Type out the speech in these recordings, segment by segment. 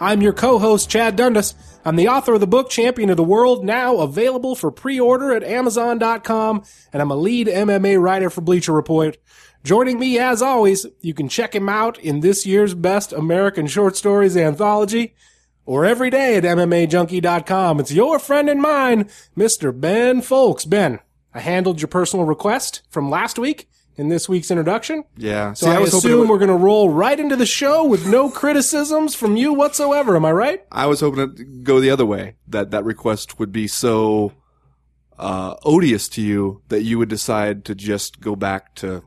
I'm your co host, Chad Dundas. I'm the author of the book Champion of the World, now available for pre order at Amazon.com, and I'm a lead MMA writer for Bleacher Report. Joining me, as always, you can check him out in this year's Best American Short Stories Anthology or every day at MMAJunkie.com. It's your friend and mine, Mr. Ben Fowlkes. Ben, I handled your personal request from last week in this week's introduction. Yeah. So See, I, was hoping assume would- we're going to roll right into the show with no criticisms from you whatsoever. Am I right? I was hoping to go the other way. That that request would be so uh, odious to you that you would decide to just go back to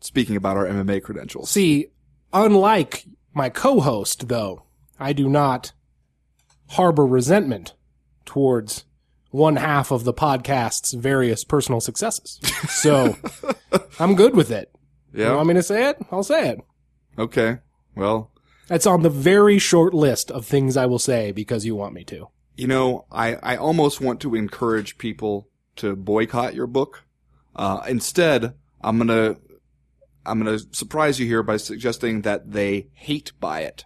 speaking about our MMA credentials. See, unlike my co-host, though, I do not harbor resentment towards one half of the podcast's various personal successes. So I'm good with it. You yeah. want me to say it? I'll say it. okay. Well, That's on the very short list of things I will say because you want me to. you know, I I almost want to encourage people to boycott your book. Uh, instead, I'm gonna I'm gonna surprise you here by suggesting that they hate buy it.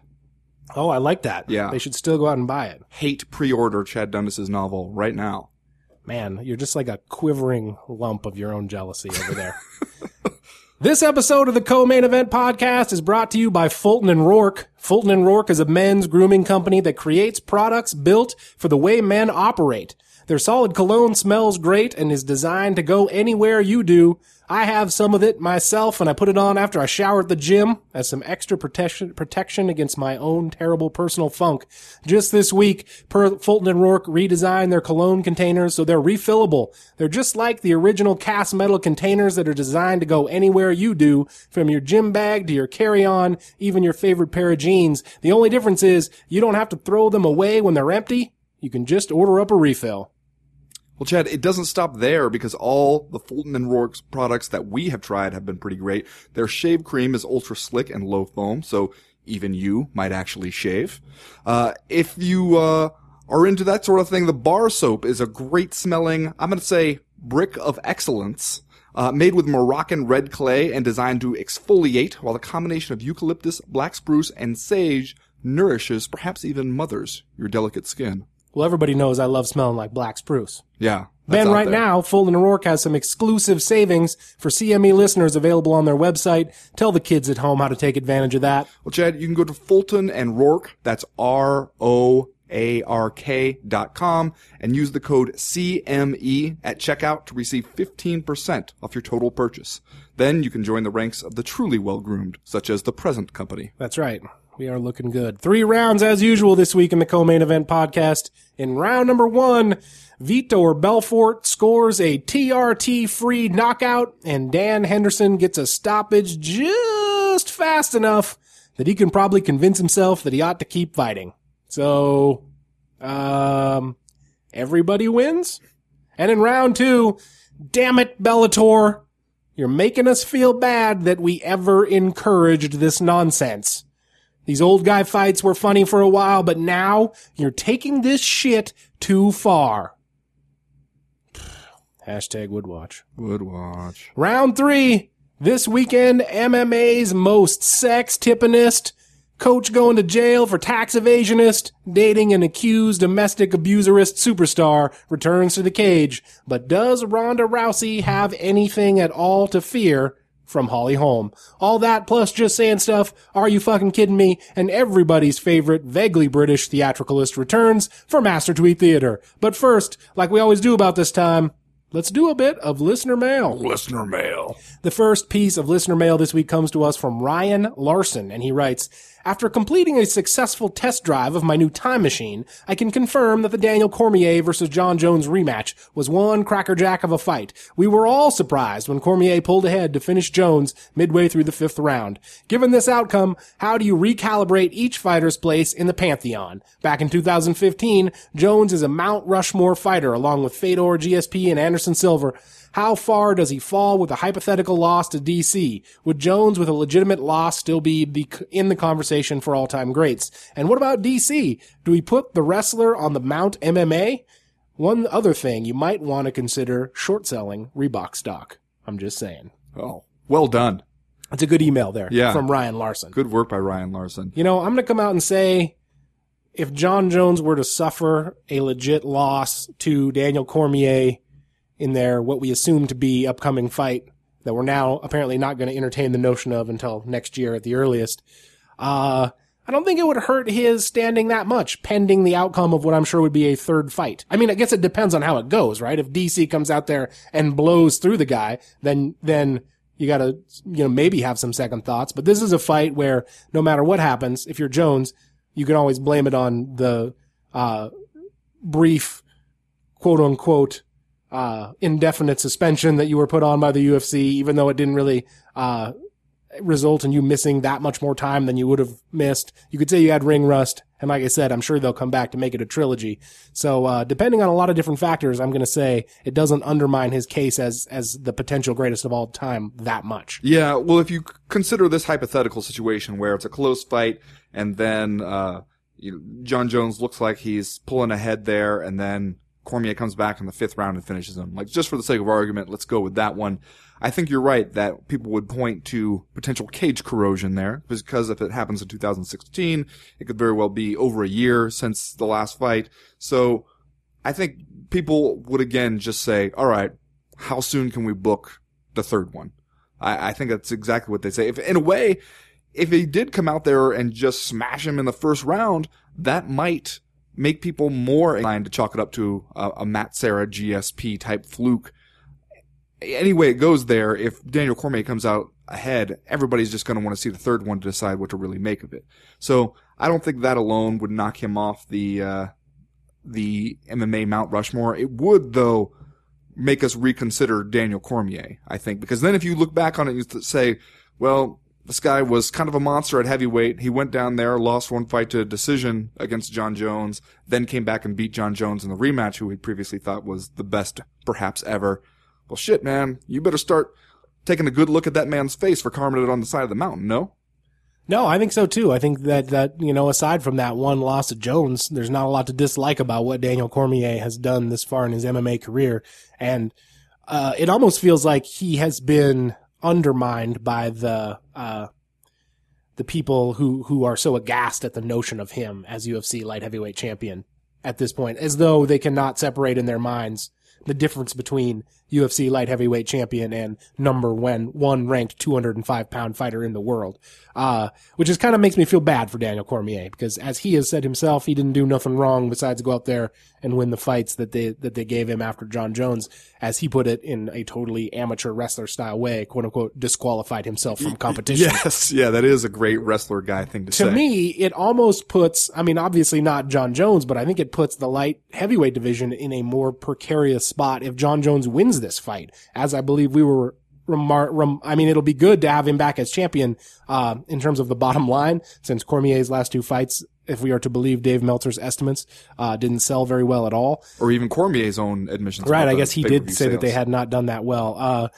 Oh, I like that. Yeah. They should still go out and buy it. Hate pre-order Chad Dundas's novel right now. Man, you're just like a quivering lump of your own jealousy over there. this episode of the Co-Main Event podcast is brought to you by Fulton and Roark. Fulton and Roark is a men's grooming company that creates products built for the way men operate. Their solid cologne smells great and is designed to go anywhere you do. I have some of it myself and I put it on after I shower at the gym as some extra protection, protection against my own terrible personal funk. Just this week, per Fulton and Roark redesigned their cologne containers so they're refillable. They're just like the original cast metal containers that are designed to go anywhere you do, from your gym bag to your carry-on, even your favorite pair of jeans. The only difference is you don't have to throw them away when they're empty. You can just order up a refill. Well, Chad, it doesn't stop there because all the Fulton and Roark's products that we have tried have been pretty great. Their shave cream is ultra slick and low foam, so even you might actually shave. Uh, if you, uh, are into that sort of thing, the bar soap is a great smelling, I'm gonna say, brick of excellence. Uh, made with Moroccan red clay and designed to exfoliate, while the combination of eucalyptus, black spruce, and sage nourishes, perhaps even mothers, your delicate skin. Well, everybody knows I love smelling like black spruce. Yeah. Ben, right there. now, Fulton and Roark has some exclusive savings for CME listeners available on their website. Tell the kids at home how to take advantage of that. Well, Chad, you can go to Fulton and Rourke. That's R O A R K dot com and use the code CME at checkout to receive 15% off your total purchase. Then you can join the ranks of the truly well groomed, such as the present company. That's right. We are looking good. Three rounds as usual this week in the co-main event podcast. In round number one, Vitor Belfort scores a TRT free knockout and Dan Henderson gets a stoppage just fast enough that he can probably convince himself that he ought to keep fighting. So, um, everybody wins. And in round two, damn it, Bellator, you're making us feel bad that we ever encouraged this nonsense. These old guy fights were funny for a while, but now you're taking this shit too far. Hashtag Wouldwatch. Would watch. Round three. This weekend, MMA's most sex tippinist, coach going to jail for tax evasionist, dating an accused domestic abuserist superstar, returns to the cage. But does Ronda Rousey have anything at all to fear from Holly Holm? All that plus just saying stuff, are you fucking kidding me? And everybody's favorite, vaguely British theatricalist returns for Master Tweet Theater. But first, like we always do about this time, let's do a bit of listener mail. Listener mail. The first piece of listener mail this week comes to us from Ryan Larson, and he writes, after completing a successful test drive of my new time machine, I can confirm that the Daniel Cormier versus Jon Jones rematch was one crackerjack of a fight. We were all surprised when Cormier pulled ahead to finish Jones midway through the fifth round. Given this outcome, how do you recalibrate each fighter's place in the pantheon? Back in 2015, Jones is a Mount Rushmore fighter along with Fedor, GSP, and Anderson Silva, how far does he fall with a hypothetical loss to DC? Would Jones with a legitimate loss still be the, in the conversation for all-time greats? And what about DC? Do we put the wrestler on the Mount MMA? One other thing you might want to consider short selling Reebok stock. I'm just saying. Oh, well done. That's a good email there Yeah. from Ryan Larson. Good work by Ryan Larson. You know, I'm going to come out and say if Jon Jones were to suffer a legit loss to Daniel Cormier in their what we assume to be upcoming fight that we're now apparently not going to entertain the notion of until next year at the earliest, uh, I don't think it would hurt his standing that much pending the outcome of what I'm sure would be a third fight. I mean, I guess it depends on how it goes, right? If DC comes out there and blows through the guy, then, then you gotta, you know, maybe have some second thoughts. But this is a fight where no matter what happens, if you're Jones, you can always blame it on the, uh, brief, quote unquote, uh, indefinite suspension that you were put on by the UFC, even though it didn't really, uh, result in you missing that much more time than you would have missed. You could say you had ring rust. And like I said, I'm sure they'll come back to make it a trilogy. So, uh, depending on a lot of different factors, I'm going to say it doesn't undermine his case as, as the potential greatest of all time that much. Yeah, well, if you consider this hypothetical situation where it's a close fight and then, uh, you Jon Jones looks like he's pulling ahead there and then Cormier comes back in the fifth round and finishes him. Like, just for the sake of argument, let's go with that one. I think you're right that people would point to potential cage corrosion there because if it happens in 2016, it could very well be over a year since the last fight. So I think people would again just say, all right, how soon can we book the third one? I, I think that's exactly what they say. If, in a way, if he did come out there and just smash him in the first round, that might make people more inclined to chalk it up to a, a Matt Serra GSP type fluke. Any way it goes there, if Daniel Cormier comes out ahead, everybody's just going to want to see the third one to decide what to really make of it. So I don't think that alone would knock him off the uh, the MMA Mount Rushmore. It would though make us reconsider Daniel Cormier, I think, because then if you look back on it, you say, well, this guy was kind of a monster at heavyweight. He went down there, lost one fight to a decision against Jon Jones, then came back and beat Jon Jones in the rematch, who we previously thought was the best perhaps ever. Well, shit, man, you better start taking a good look at that man's face for carving it on the side of the mountain, no? No, I think so too. I think that, that, you know, aside from that one loss to Jones, there's not a lot to dislike about what Daniel Cormier has done this far in his MMA career. And, uh, it almost feels like he has been undermined by the, uh, the people who, who are so aghast at the notion of him as UFC light heavyweight champion at this point, as though they cannot separate in their minds the difference between UFC light heavyweight champion and number one, one ranked 205 pound fighter in the world. Uh, which is kind of makes me feel bad for Daniel Cormier because as he has said himself, he didn't do nothing wrong besides go out there and win the fights that they, that they gave him after Jon Jones, as he put it in a totally amateur wrestler style way, quote unquote, disqualified himself from competition. Yes, yeah, that is a great wrestler guy thing to, To say. To me, it almost puts, I mean, obviously not Jon Jones, but I think it puts the light heavyweight division in a more precarious spot if Jon Jones wins this fight, as I believe we were remar- rem- I mean, it'll be good to have him back as champion, uh, in terms of the bottom line, since Cormier's last two fights, if we are to believe Dave Meltzer's estimates, uh, didn't sell very well at all. or even Cormier's own admissions. Right. I guess he did say that they had not done that well. Uh,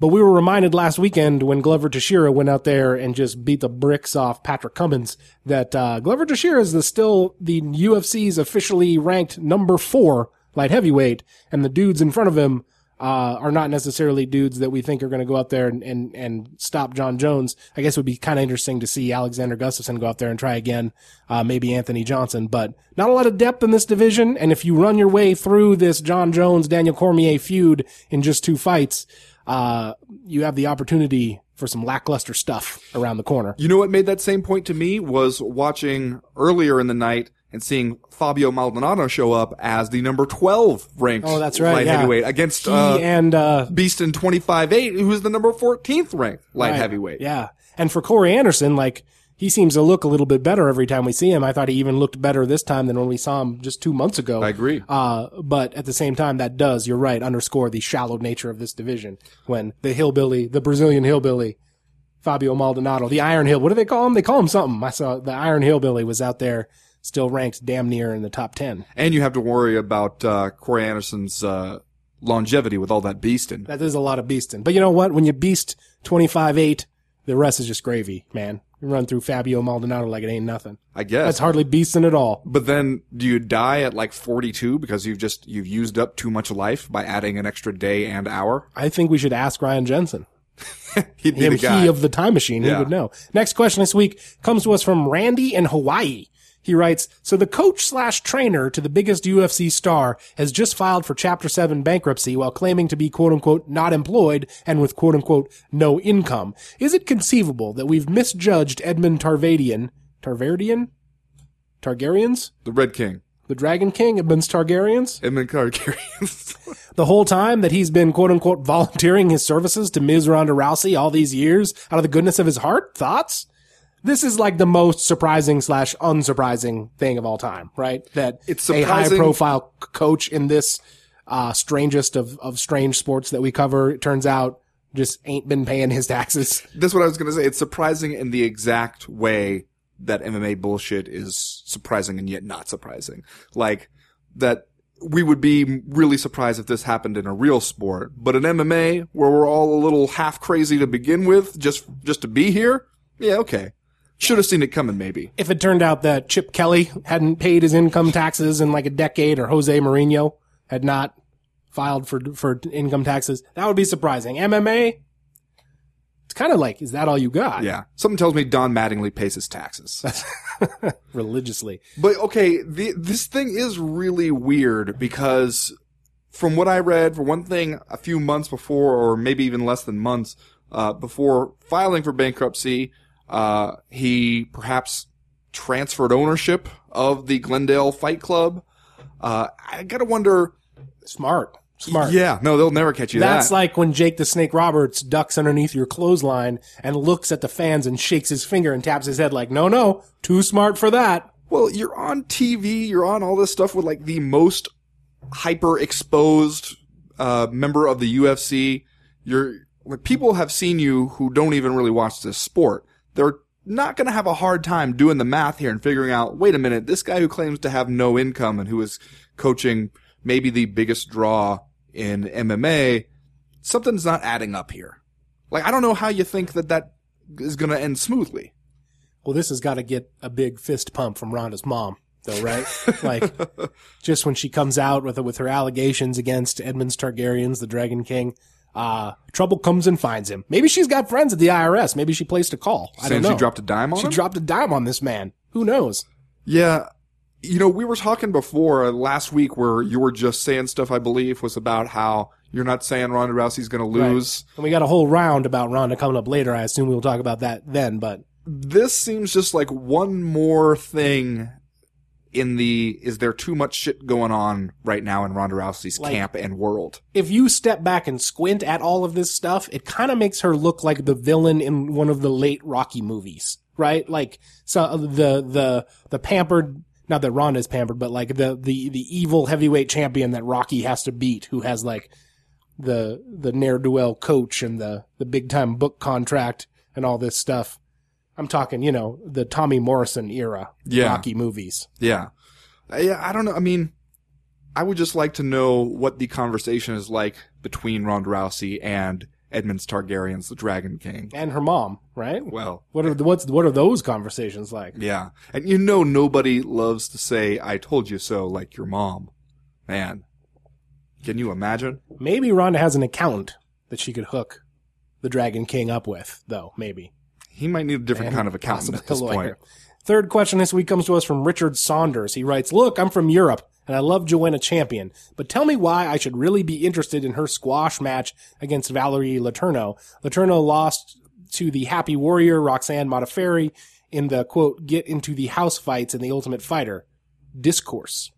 but we were reminded last weekend when Glover Teixeira went out there and just beat the bricks off Patrick Cummins that, uh, Glover Teixeira is the, still the UFC's officially ranked number four light heavyweight and the dudes in front of him, uh, are not necessarily dudes that we think are going to go out there and, and, and stop Jon Jones. I guess it would be kind of interesting to see Alexander Gustafsson go out there and try again, uh, maybe Anthony Johnson, but not a lot of depth in this division. And if you run your way through this Jon Jones, Daniel Cormier feud in just two fights, uh, you have the opportunity for some lackluster stuff around the corner. You know what made that same point to me was watching earlier in the night and seeing Fabio Maldonado show up as the number 12 ranked Oh, that's right, light yeah. heavyweight against He uh, and, uh, Beastin 25-8, who is the number 14th ranked light Right. heavyweight. Yeah. And for Corey Anderson, like, he seems to look a little bit better every time we see him. I thought he even looked better this time than when we saw him just two months ago. I agree. Uh, but at the same time, that does, you're right, underscore the shallow nature of this division. When the hillbilly, the Brazilian hillbilly, Fabio Maldonado, the Iron Hill, what do they call him? They call him something. I saw the Iron Hillbilly was out there, still ranked damn near in the top 10. And you have to worry about uh, Corey Anderson's uh, longevity with all that beasting. That is a lot of beasting. But you know what? When you beast 25-8, the rest is just gravy, man. You run through Fabio Maldonado like it ain't nothing. I guess. That's hardly beasting at all. But then do you die at like 42 because you've just, you've used up too much life by adding an extra day and hour? I think we should ask Ryan Jensen. He'd be Him, the guy. he of the time machine. He would know. Next question this week comes to us from Randy in Hawaii. He writes, so the coach slash trainer to the biggest UFC star has just filed for chapter seven bankruptcy while claiming to be quote unquote not employed and with quote unquote no income. Is it conceivable that we've misjudged Edmond Tarverdyan, Tarverdyan? Targaryens? the Red King. The Dragon King, Edmund Targaryens? Edmund Targaryen. the whole time that he's been quote unquote volunteering his services to Ms. Ronda Rousey all these years out of the goodness of his heart? Thoughts? This is like the most surprising slash unsurprising thing of all time, right? That It's a high profile coach in this, uh, strangest of, of strange sports that we cover, it turns out just ain't been paying his taxes. That's what I was going to say. It's surprising in the exact way that MMA bullshit is surprising and yet not surprising. Like that we would be really surprised if this happened in a real sport, but in MMA where we're all a little half crazy to begin with just just to be here, yeah, okay. Should have seen it coming maybe. If it turned out that Chip Kelly hadn't paid his income taxes in like a decade or Jose Mourinho had not filed for, for income taxes, that would be surprising. MMA, it's kind of like, is that all you got? Yeah. Something tells me Don Mattingly pays his taxes. Religiously. But okay, the, this thing is really weird because from what I read, for one thing, a few months before, or maybe even less than months, uh, before filing for bankruptcy, uh, he perhaps transferred ownership of the Glendale Fight Club. Uh, I gotta wonder. Smart. Smart. Yeah, no, they'll never catch you That's that. like when Jake the Snake Roberts ducks underneath your clothesline and looks at the fans and shakes his finger and taps his head like, no, no, too smart for that. Well, you're on TV, you're on all this stuff with like the most hyper exposed uh, member of the UFC. You're like people have seen you who don't even really watch this sport. They're not going to have a hard time doing the math here and figuring out, wait a minute, this guy who claims to have no income and who is coaching maybe the biggest draw in MMA, something's not adding up here. Like I don't know how you think that that is going to end smoothly. Well, this has got to get a big fist pump from Ronda's mom, though, right? like, just when she comes out with with her allegations against Edmund's Targaryens, the Dragon King, uh, trouble comes and finds him. Maybe she's got friends at the IRS. Maybe she placed a call. I Saying don't know. she dropped a dime on She him? dropped a dime on this man. Who knows? Yeah. You know, we were talking before uh, last week where you were just saying stuff, I believe, was about how you're not saying Ronda Rousey's going to lose. And we got a whole round about Ronda coming up later. I assume we'll talk about that then, but This seems just like one more thing in the, is there too much shit going on right now in Ronda Rousey's Like- camp and world? if you step back and squint at all of this stuff, it kind of makes her look like the villain in one of the late Rocky movies, right? Like so uh, the the the pampered, not that Ronda's pampered, but like the the the evil heavyweight champion that Rocky has to beat, who has like the the ne'er do well coach and the the big time book contract and all this stuff. I'm talking, you know, the Tommy Morrison era Yeah. Rocky movies. Yeah. Yeah, I don't know. I mean, I would just like to know what the conversation is like between Ronda Rousey and Edmund Targaryen's the Dragon King. And her mom, right? Well, What are what's what are those conversations like? Yeah. And you know nobody loves to say, I told you so, like your mom. Man. Can you imagine? Maybe Ronda has an accountant that she could hook the Dragon King up with, though. Maybe. He might need a different And kind of accountant at this lawyer. point. Third question this week comes to us from Richard Saunders. He writes, Look, I'm from Europe and I love Joanna Champion, but tell me why I should really be interested in her squash match against Valerie Letourneau. Letourneau lost to the Happy Warrior, Roxanne Modafferi, in the quote, get into the house fights in the Ultimate Fighter. Discourse.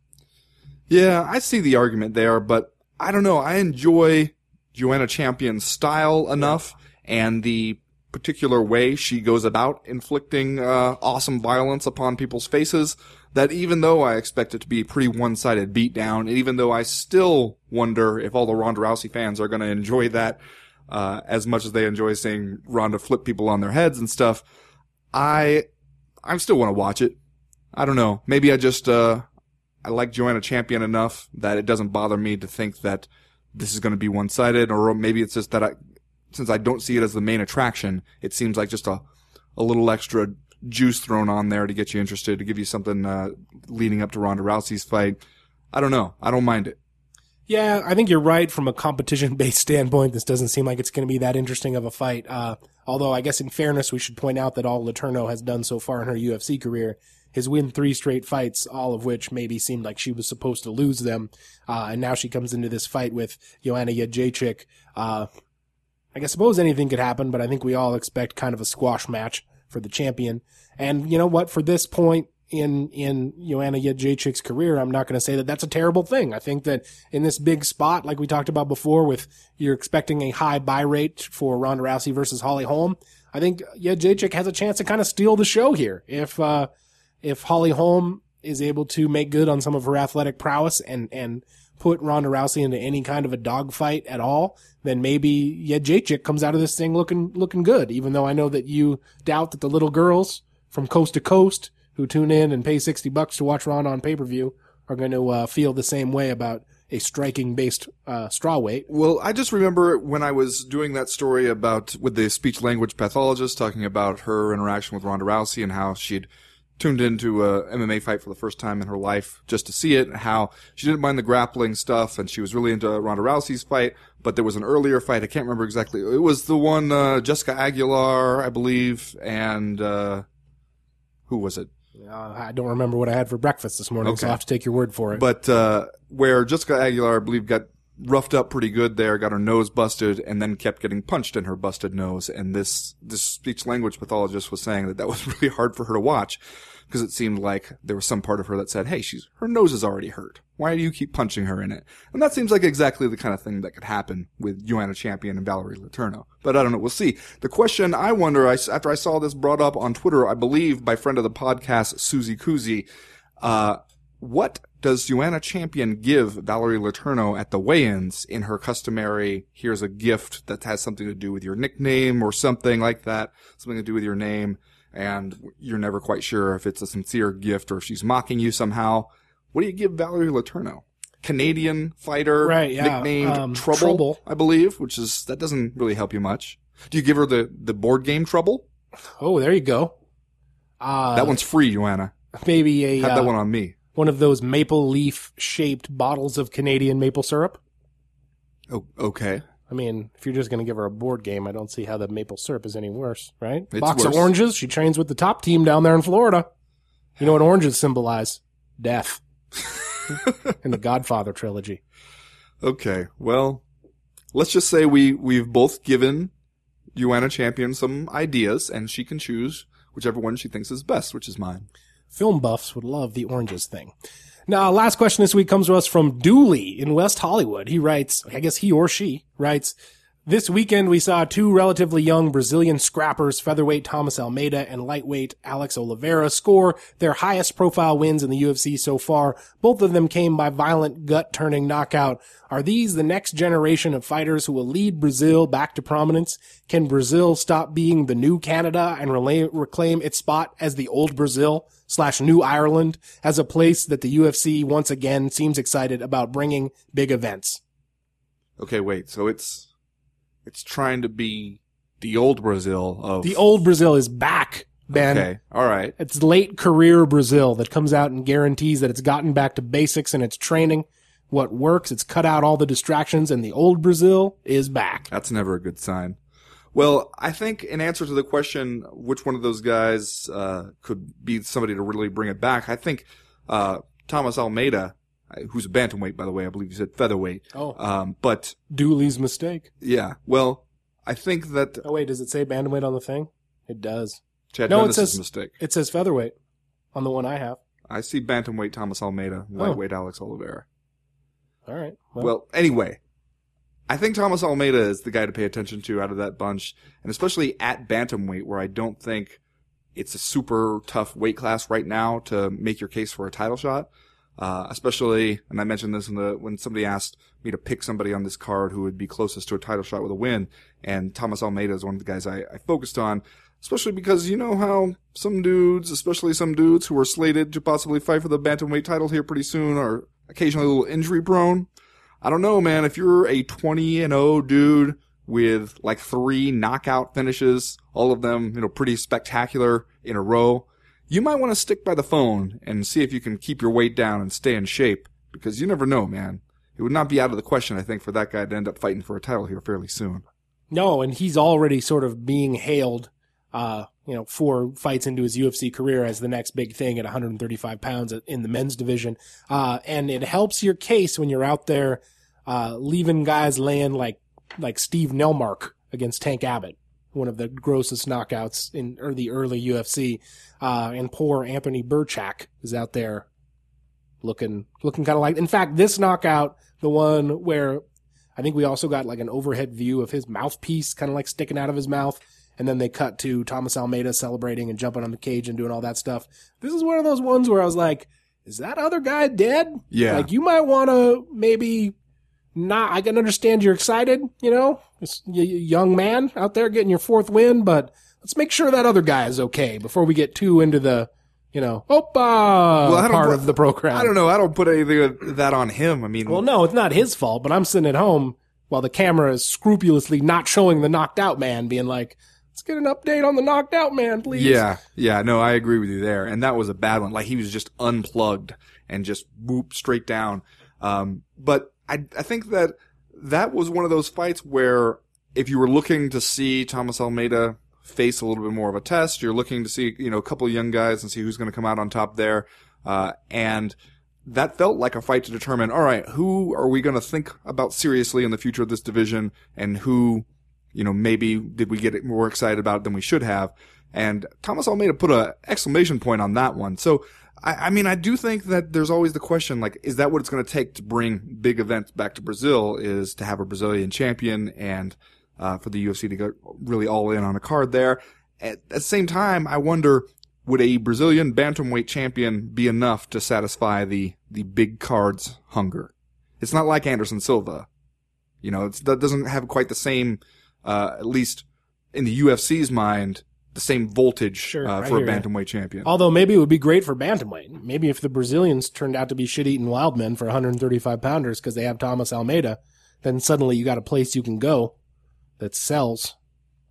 Yeah, I see the argument there, but I don't know. I enjoy Joanna Champion's style enough and the particular way she goes about inflicting uh, awesome violence upon people's faces that even though I expect it to be a pretty one-sided beatdown, and even though I still wonder if all the Ronda Rousey fans are going to enjoy that uh, as much as they enjoy seeing Ronda flip people on their heads and stuff, I I still want to watch it. I don't know. Maybe I just uh, I like Joanna Champion enough that it doesn't bother me to think that this is going to be one sided, or maybe it's just that I, since I don't see it as the main attraction, it seems like just a, a little extra juice thrown on there to get you interested, to give you something, uh, leading up to Ronda Rousey's fight. I don't know. I don't mind it. Yeah, I think you're right from a competition based standpoint. This doesn't seem like it's going to be that interesting of a fight. Uh, although I guess in fairness, we should point out that all Letourneau has done so far in her UFC career has win three straight fights, all of which maybe seemed like she was supposed to lose them. Uh, and now she comes into this fight with Joanna Jędrzejczyk. I guess suppose anything could happen, but I think we all expect kind of a squash match for the champion. And you know what? For this point in in Joanna Jędrzejczyk's career, I'm not going to say that that's a terrible thing. I think that in this big spot, like we talked about before, with you're expecting a high buy rate for Ronda Rousey versus Holly Holm, I think Jędrzejczyk has a chance to kind of steal the show here. If uh, if Holly Holm is able to make good on some of her athletic prowess and and put Ronda Rousey into any kind of a dogfight at all, then maybe Jędrzejczyk comes out of this thing looking looking good. Even though I know that you doubt that the little girls from coast to coast who tune in and pay sixty bucks to watch Ronda on pay per view are going to uh, feel the same way about a striking based uh, straw weight. Well, I just remember when I was doing that story about with the speech language pathologist talking about her interaction with Ronda Rousey and how she'd tuned into a MMA fight for the first time in her life just to see it, how she didn't mind the grappling stuff and she was really into Ronda Rousey's fight, but there was an earlier fight, I can't remember exactly. It was the one, uh, Jessica Aguilar, I believe, and, uh, who was it? Uh, I don't remember what I had for breakfast this morning, so I'll have to take your word for it. But, uh, where Jessica Aguilar, I believe, got roughed up pretty good there, got her nose busted, and then kept getting punched in her busted nose. And this, this speech language pathologist was saying that that was really hard for her to watch because it seemed like there was some part of her that said, Hey, she's, her nose is already hurt. Why do you keep punching her in it? And that seems like exactly the kind of thing that could happen with Joanna Champion and Valerie Letourneau. But I don't know. We'll see. The question I wonder, I, after I saw this brought up on Twitter, I believe by friend of the podcast, Susie Kuzi, uh, what does Joanna Champion give Valerie Letourneau at the weigh-ins in her customary, here's a gift that has something to do with your nickname or something like that, something to do with your name, and you're never quite sure if it's a sincere gift or if she's mocking you somehow. What do you give Valerie Letourneau? Canadian fighter, Right, yeah, nicknamed um, Trouble, Trouble. I believe, which is, that doesn't really help you much. Do you give her the, the board game Trouble? oh, there you go. Uh, that one's free, Joanna. maybe a Have uh, that one on me. one of those maple leaf shaped bottles of Canadian maple syrup. Oh, okay. I mean, if you're just going to give her a board game, I don't see how the maple syrup is any worse, right? It's Box of oranges. She trains with the top team down there in Florida. You know what oranges symbolize? Death. in the Godfather trilogy. Okay, well, let's just say we we've both given Joanna Champion some ideas, and she can choose whichever one she thinks is best, which is mine. Film buffs would love the oranges thing. Now, last question this week comes to us from Dooley in West Hollywood. He writes, I guess he or she writes, this weekend we saw two relatively young Brazilian scrappers, featherweight Thomas Almeida and lightweight Alex Oliveira, score their highest profile wins in the UFC so far. Both of them came by violent gut-turning knockout. Are these the next generation of fighters who will lead Brazil back to prominence? Can Brazil stop being the new Canada and reclaim its spot as the old Brazil slash new Ireland as a place that the UFC once again seems excited about bringing big events? Okay, wait. So it's it's trying to be the old Brazil of The old Brazil is back, Ben. Okay, all right. It's late career Brazil that comes out and guarantees that it's gotten back to basics and its training. What works, it's cut out all the distractions, and the old Brazil is back. That's never a good sign. Well, I think in answer to the question, which one of those guys uh, could be somebody to really bring it back, I think uh, Thomas Almeida, who's a bantamweight, by the way, I believe you said featherweight. Oh. Um, but Dooley's mistake. yeah, well, I think that Oh wait, does it say bantamweight on the thing? It does. Chad No, it says- mistake. It says featherweight on the one I have. I see bantamweight Thomas Almeida, lightweight Alex Oliveira. All right. Well, Well, anyway, I think Thomas Almeida is the guy to pay attention to out of that bunch, and especially at bantamweight, where I don't think it's a super tough weight class right now to make your case for a title shot. Uh, especially, and I mentioned this in the when somebody asked me to pick somebody on this card who would be closest to a title shot with a win, and Thomas Almeida is one of the guys I, I focused on. Especially because you know how some dudes, especially some dudes who are slated to possibly fight for the bantamweight title here pretty soon, are occasionally a little injury prone. I don't know, man. If you're a 20 and 0 dude with like three knockout finishes, all of them, you know, pretty spectacular in a row, you might want to stick by the phone and see if you can keep your weight down and stay in shape because you never know, man. It would not be out of the question, I think, for that guy to end up fighting for a title here fairly soon. No, and he's already sort of being hailed, uh, you know, four fights into his UFC career as the next big thing at 135 pounds in the men's division. Uh, and it helps your case when you're out there, uh, leaving guys laying like, like Steve Nelmark against Tank Abbott, one of the grossest knockouts in or the early UFC. Uh, and poor Anthony Birchak is out there looking, looking kind of like, in fact, this knockout, the one where I think we also got like an overhead view of his mouthpiece kind of like sticking out of his mouth. And then they cut to Thomas Almeida celebrating and jumping on the cage and doing all that stuff. This is one of those ones where I was like, is that other guy dead? Yeah. Like you might want to maybe not, I can understand you're excited, you know, young man out there getting your fourth win, but let's make sure that other guy is okay before we get too into the, you know, opa I don't part put- of the program. I don't know. I don't put anything of that on him. I mean, Well, no, it's not his fault, but I'm sitting at home while the camera is scrupulously not showing the knocked out man, being like, let's get an update on the knocked out man, please. Yeah, yeah, no, I agree with you there. And that was a bad one. Like he was just unplugged and just whoop straight down. Um, but I, I think that that was one of those fights where if you were looking to see Thomas Almeida face a little bit more of a test, you're looking to see, you know, a couple of young guys and see who's going to come out on top there. Uh, and that felt like a fight to determine, all right, who are we going to think about seriously in the future of this division and who you know, maybe did we get more excited about than we should have? And Thomas Almeida put an exclamation point on that one. So, I, I mean, I do think that there's always the question, like, is that what it's going to take to bring big events back to Brazil? Is to have a Brazilian champion and uh, for the UFC to go really all in on a card there. At the same time, I wonder, would a Brazilian bantamweight champion be enough to satisfy the the big cards hunger? It's not like Anderson Silva. You know, it's, that doesn't have quite the same uh, at least in the UFC's mind, the same voltage Sure, uh, for a bantamweight champion. Although maybe it would be great for bantamweight. Maybe if the Brazilians turned out to be shit-eating wild men for 135 pounders because they have Thomas Almeida, then suddenly you got a place you can go that sells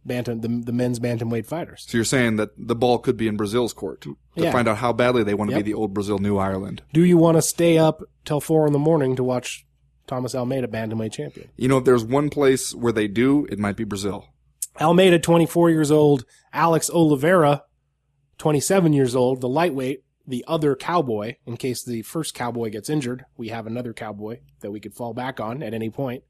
bantam the, the men's bantamweight fighters. So you're saying that the ball could be in Brazil's court to Yeah. find out how badly they want to Yep. be the old Brazil, New Ireland. Do you want to stay up till four in the morning to watch Thomas Almeida bantamweight champion? You know, if there's one place where they do, it might be Brazil. Almeida, 24 years old. Alex Oliveira, 27 years old. The lightweight, the other cowboy. In case the first cowboy gets injured, we have another cowboy that we could fall back on at any point.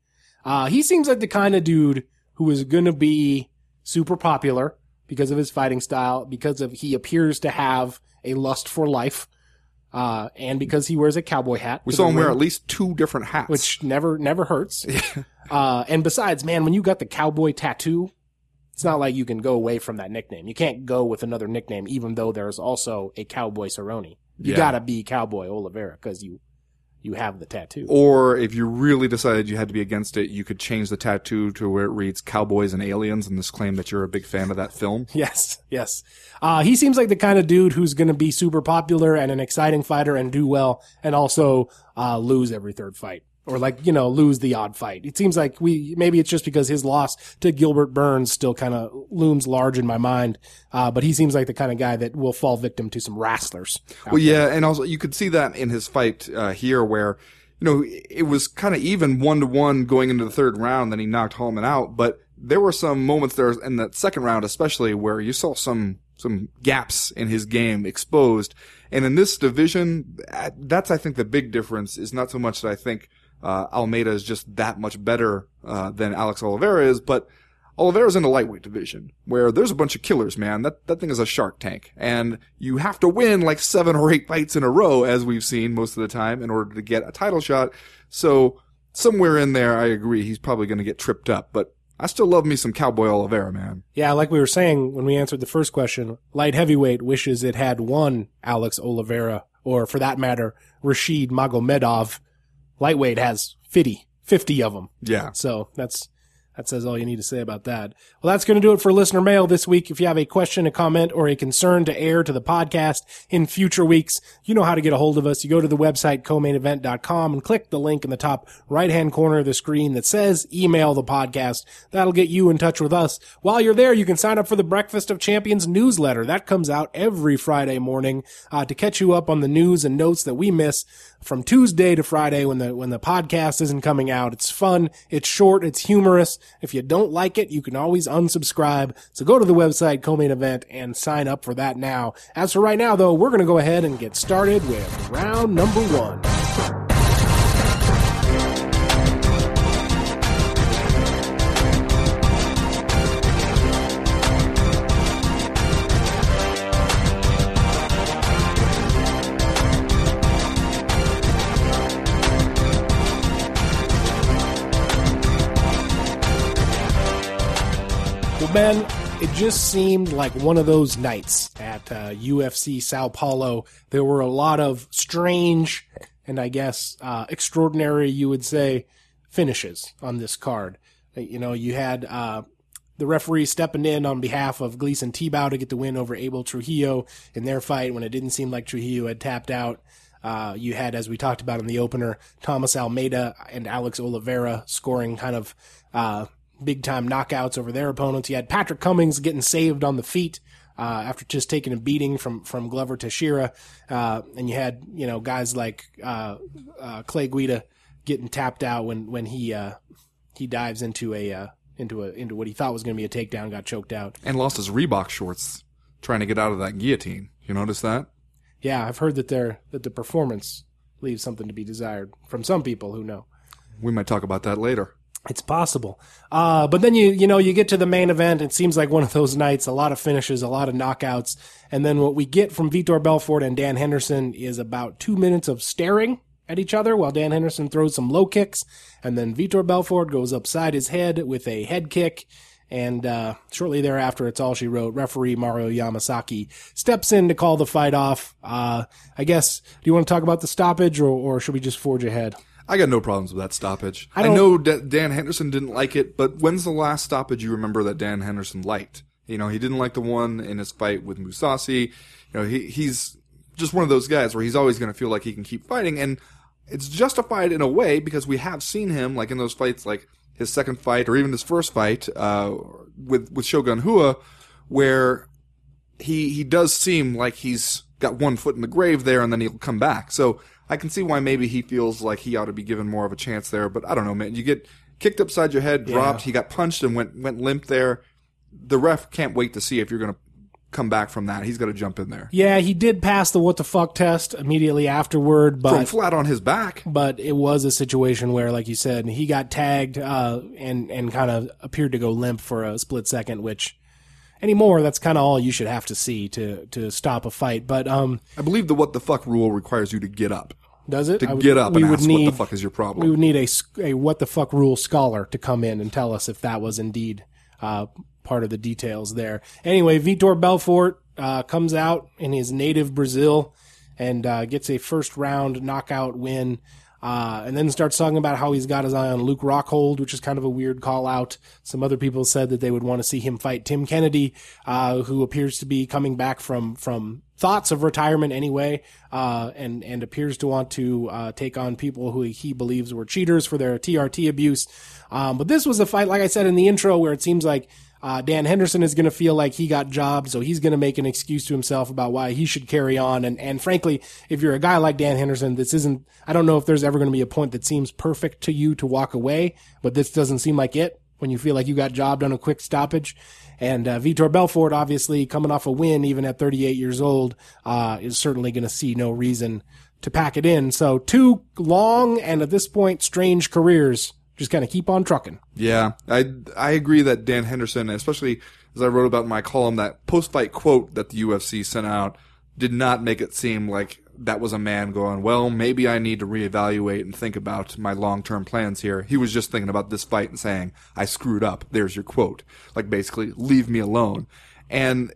Uh, he seems like the kind of dude who is going to be super popular because of his fighting style, because of he appears to have a lust for life, uh, and because he wears a cowboy hat. We saw him wear at least two different hats. which never never hurts. uh, and besides, man, when you got the cowboy tattoo, it's not like you can go away from that nickname. You can't go with another nickname, even though there's also a cowboy Cerrone. You Yeah. gotta be cowboy Oliveira because you you have the tattoo. or if you really decided you had to be against it, you could change the tattoo to where it reads "Cowboys and Aliens" and just claim that you're a big fan of that film. Yes, yes. Uh, he seems like the kind of dude who's going to be super popular and an exciting fighter and do well and also uh, lose every third fight. Or like, you know, lose the odd fight. It seems like we, maybe it's just because his loss to Gilbert Burns still kind of looms large in my mind. Uh, but he seems like the kind of guy that will fall victim to some wrestlers. Well, yeah, and also you could see that in his fight uh, here, where you know it was kind of even one to one going into the third round. Then he knocked Hallmann out, but there were some moments there in that second round, especially where you saw some some gaps in his game exposed. And in this division, that's I think the big difference is not so much that I think uh, Almeida is just that much better uh, than Alex Oliveira is, but Oliveira's in the lightweight division where there's a bunch of killers, man. That that thing is a shark tank, and you have to win like seven or eight fights in a row, as we've seen most of the time, in order to get a title shot. So somewhere in there, I agree, he's probably going to get tripped up. But I still love me some Cowboy Oliveira, man. Yeah, like we were saying when we answered the first question, light heavyweight wishes it had one Alex Oliveira, or for that matter, Rashid Magomedov. Lightweight has 50, 50 of them. Yeah, So that's That says all you need to say about that. Well, that's going to do it for listener mail this week. If you have a question, a comment, or a concern to air to the podcast in future weeks, you know how to get a hold of us. You go to the website, co-mainevent.com and click the link in the top right hand corner of the screen that says email the podcast. That'll get you in touch with us. While you're there, you can sign up for the Breakfast of Champions newsletter. That comes out every Friday morning, uh, to catch you up on the news and notes that we miss from Tuesday to Friday when the when the podcast isn't coming out. It's fun, it's short, it's humorous. If you don't like it, you can always unsubscribe. So go to the website co-main event and sign up for that now. As for right now though, we're going to go ahead and get started with round number 1. Ben, it just seemed like one of those nights at uh, UFC Sao Paulo. There were a lot of strange and I guess uh, extraordinary, you would say, finishes on this card. You know, you had uh, the referee stepping in on behalf of Gleison Tibau to get the win over Abel Trujillo in their fight when it didn't seem like Trujillo had tapped out. Uh, you had, as we talked about in the opener, Thomas Almeida and Alex Oliveira scoring kind of uh, big time knockouts over their opponents. You had Patrick Cummins getting saved on the feet. Uh, after just taking a beating from, from Glover Teixeira, uh, and you had, you know, guys like, uh, uh Clay Guida getting tapped out when, when he, uh, he dives into a, uh, into a, into what he thought was going to be a takedown, got choked out. And lost his Reebok shorts trying to get out of that guillotine. You notice that? Yeah, I've heard that they're, that the performance leaves something to be desired from some people who know. We might talk about that later. It's possible. Uh, but then you, you know, you get to the main event. It seems like one of those nights, a lot of finishes, a lot of knockouts. And then what we get from Vitor Belfort and Dan Henderson is about two minutes of staring at each other while Dan Henderson throws some low kicks. And then Vitor Belfort goes upside his head with a head kick. And, uh, shortly thereafter, it's all she wrote. Referee Mario Yamasaki steps in to call the fight off. Uh, I guess, do you want to talk about the stoppage or, or should we just forge ahead? I got no problems with that stoppage. I I, know that Dan Henderson didn't like it, but when's the last stoppage you remember that Dan Henderson liked? You know, he didn't like the one in his fight with Mousasi. You know, he he's just one of those guys where he's always going to feel like he can keep fighting, and it's justified in a way because we have seen him like in those fights, like his second fight or even his first fight uh, with with Shogun Rua, where he he does seem like he's got one foot in the grave there, and then he'll come back. So I can see why maybe he feels like he ought to be given more of a chance there. But I don't know, man. You get kicked upside your head, dropped. He got punched and went went limp there. The ref can't wait to see if you're going to come back from that. He's got to jump in there. Yeah, he did pass the what the fuck test immediately afterward, but flat on his back. but it was a situation where, like you said, he got tagged uh, and and kind of appeared to go limp for a split second. Which anymore, that's kind of all you should have to see to to stop a fight. But um, I believe the what the fuck rule requires you to get up. Does it? To would- get up we and would ask need what the fuck is your problem. we would need a a what the fuck rule scholar to come in and tell us if that was indeed uh, part of the details there. Anyway, Vitor Belfort uh, comes out in his native Brazil and uh, gets a first round knockout win. Uh, and then starts talking about how he's got his eye on Luke Rockhold, which is kind of a weird call out. Some other people said that they would want to see him fight Tim Kennedy, uh, who appears to be coming back from, from thoughts of retirement anyway, uh, and, and appears to want to, uh, take on people who he believes were cheaters for their TRT abuse. Um, but this was a fight, like I said in the intro, where it seems like, uh, Dan Henderson is going to feel like he got jobbed, so he's going to make an excuse to himself about why he should carry on. And, and frankly, if you're a guy like Dan Henderson, this isn't, I don't know if there's ever going to be a point that seems perfect to you to walk away, but this doesn't seem like it when you feel like you got jobbed on a quick stoppage. And, uh, Vitor Belfort, obviously coming off a win, even at 38 years old, uh, is certainly going to see no reason to pack it in. So two long and at this point strange careers just kind of keep on trucking. Yeah, I I agree that Dan Henderson, especially as I wrote about in my column, that post fight quote that the UFC sent out did not make it seem like that was a man going, well, maybe I need to reevaluate and think about my long term plans here. He was just thinking about this fight and saying, I screwed up. There's your quote. Like basically, leave me alone. And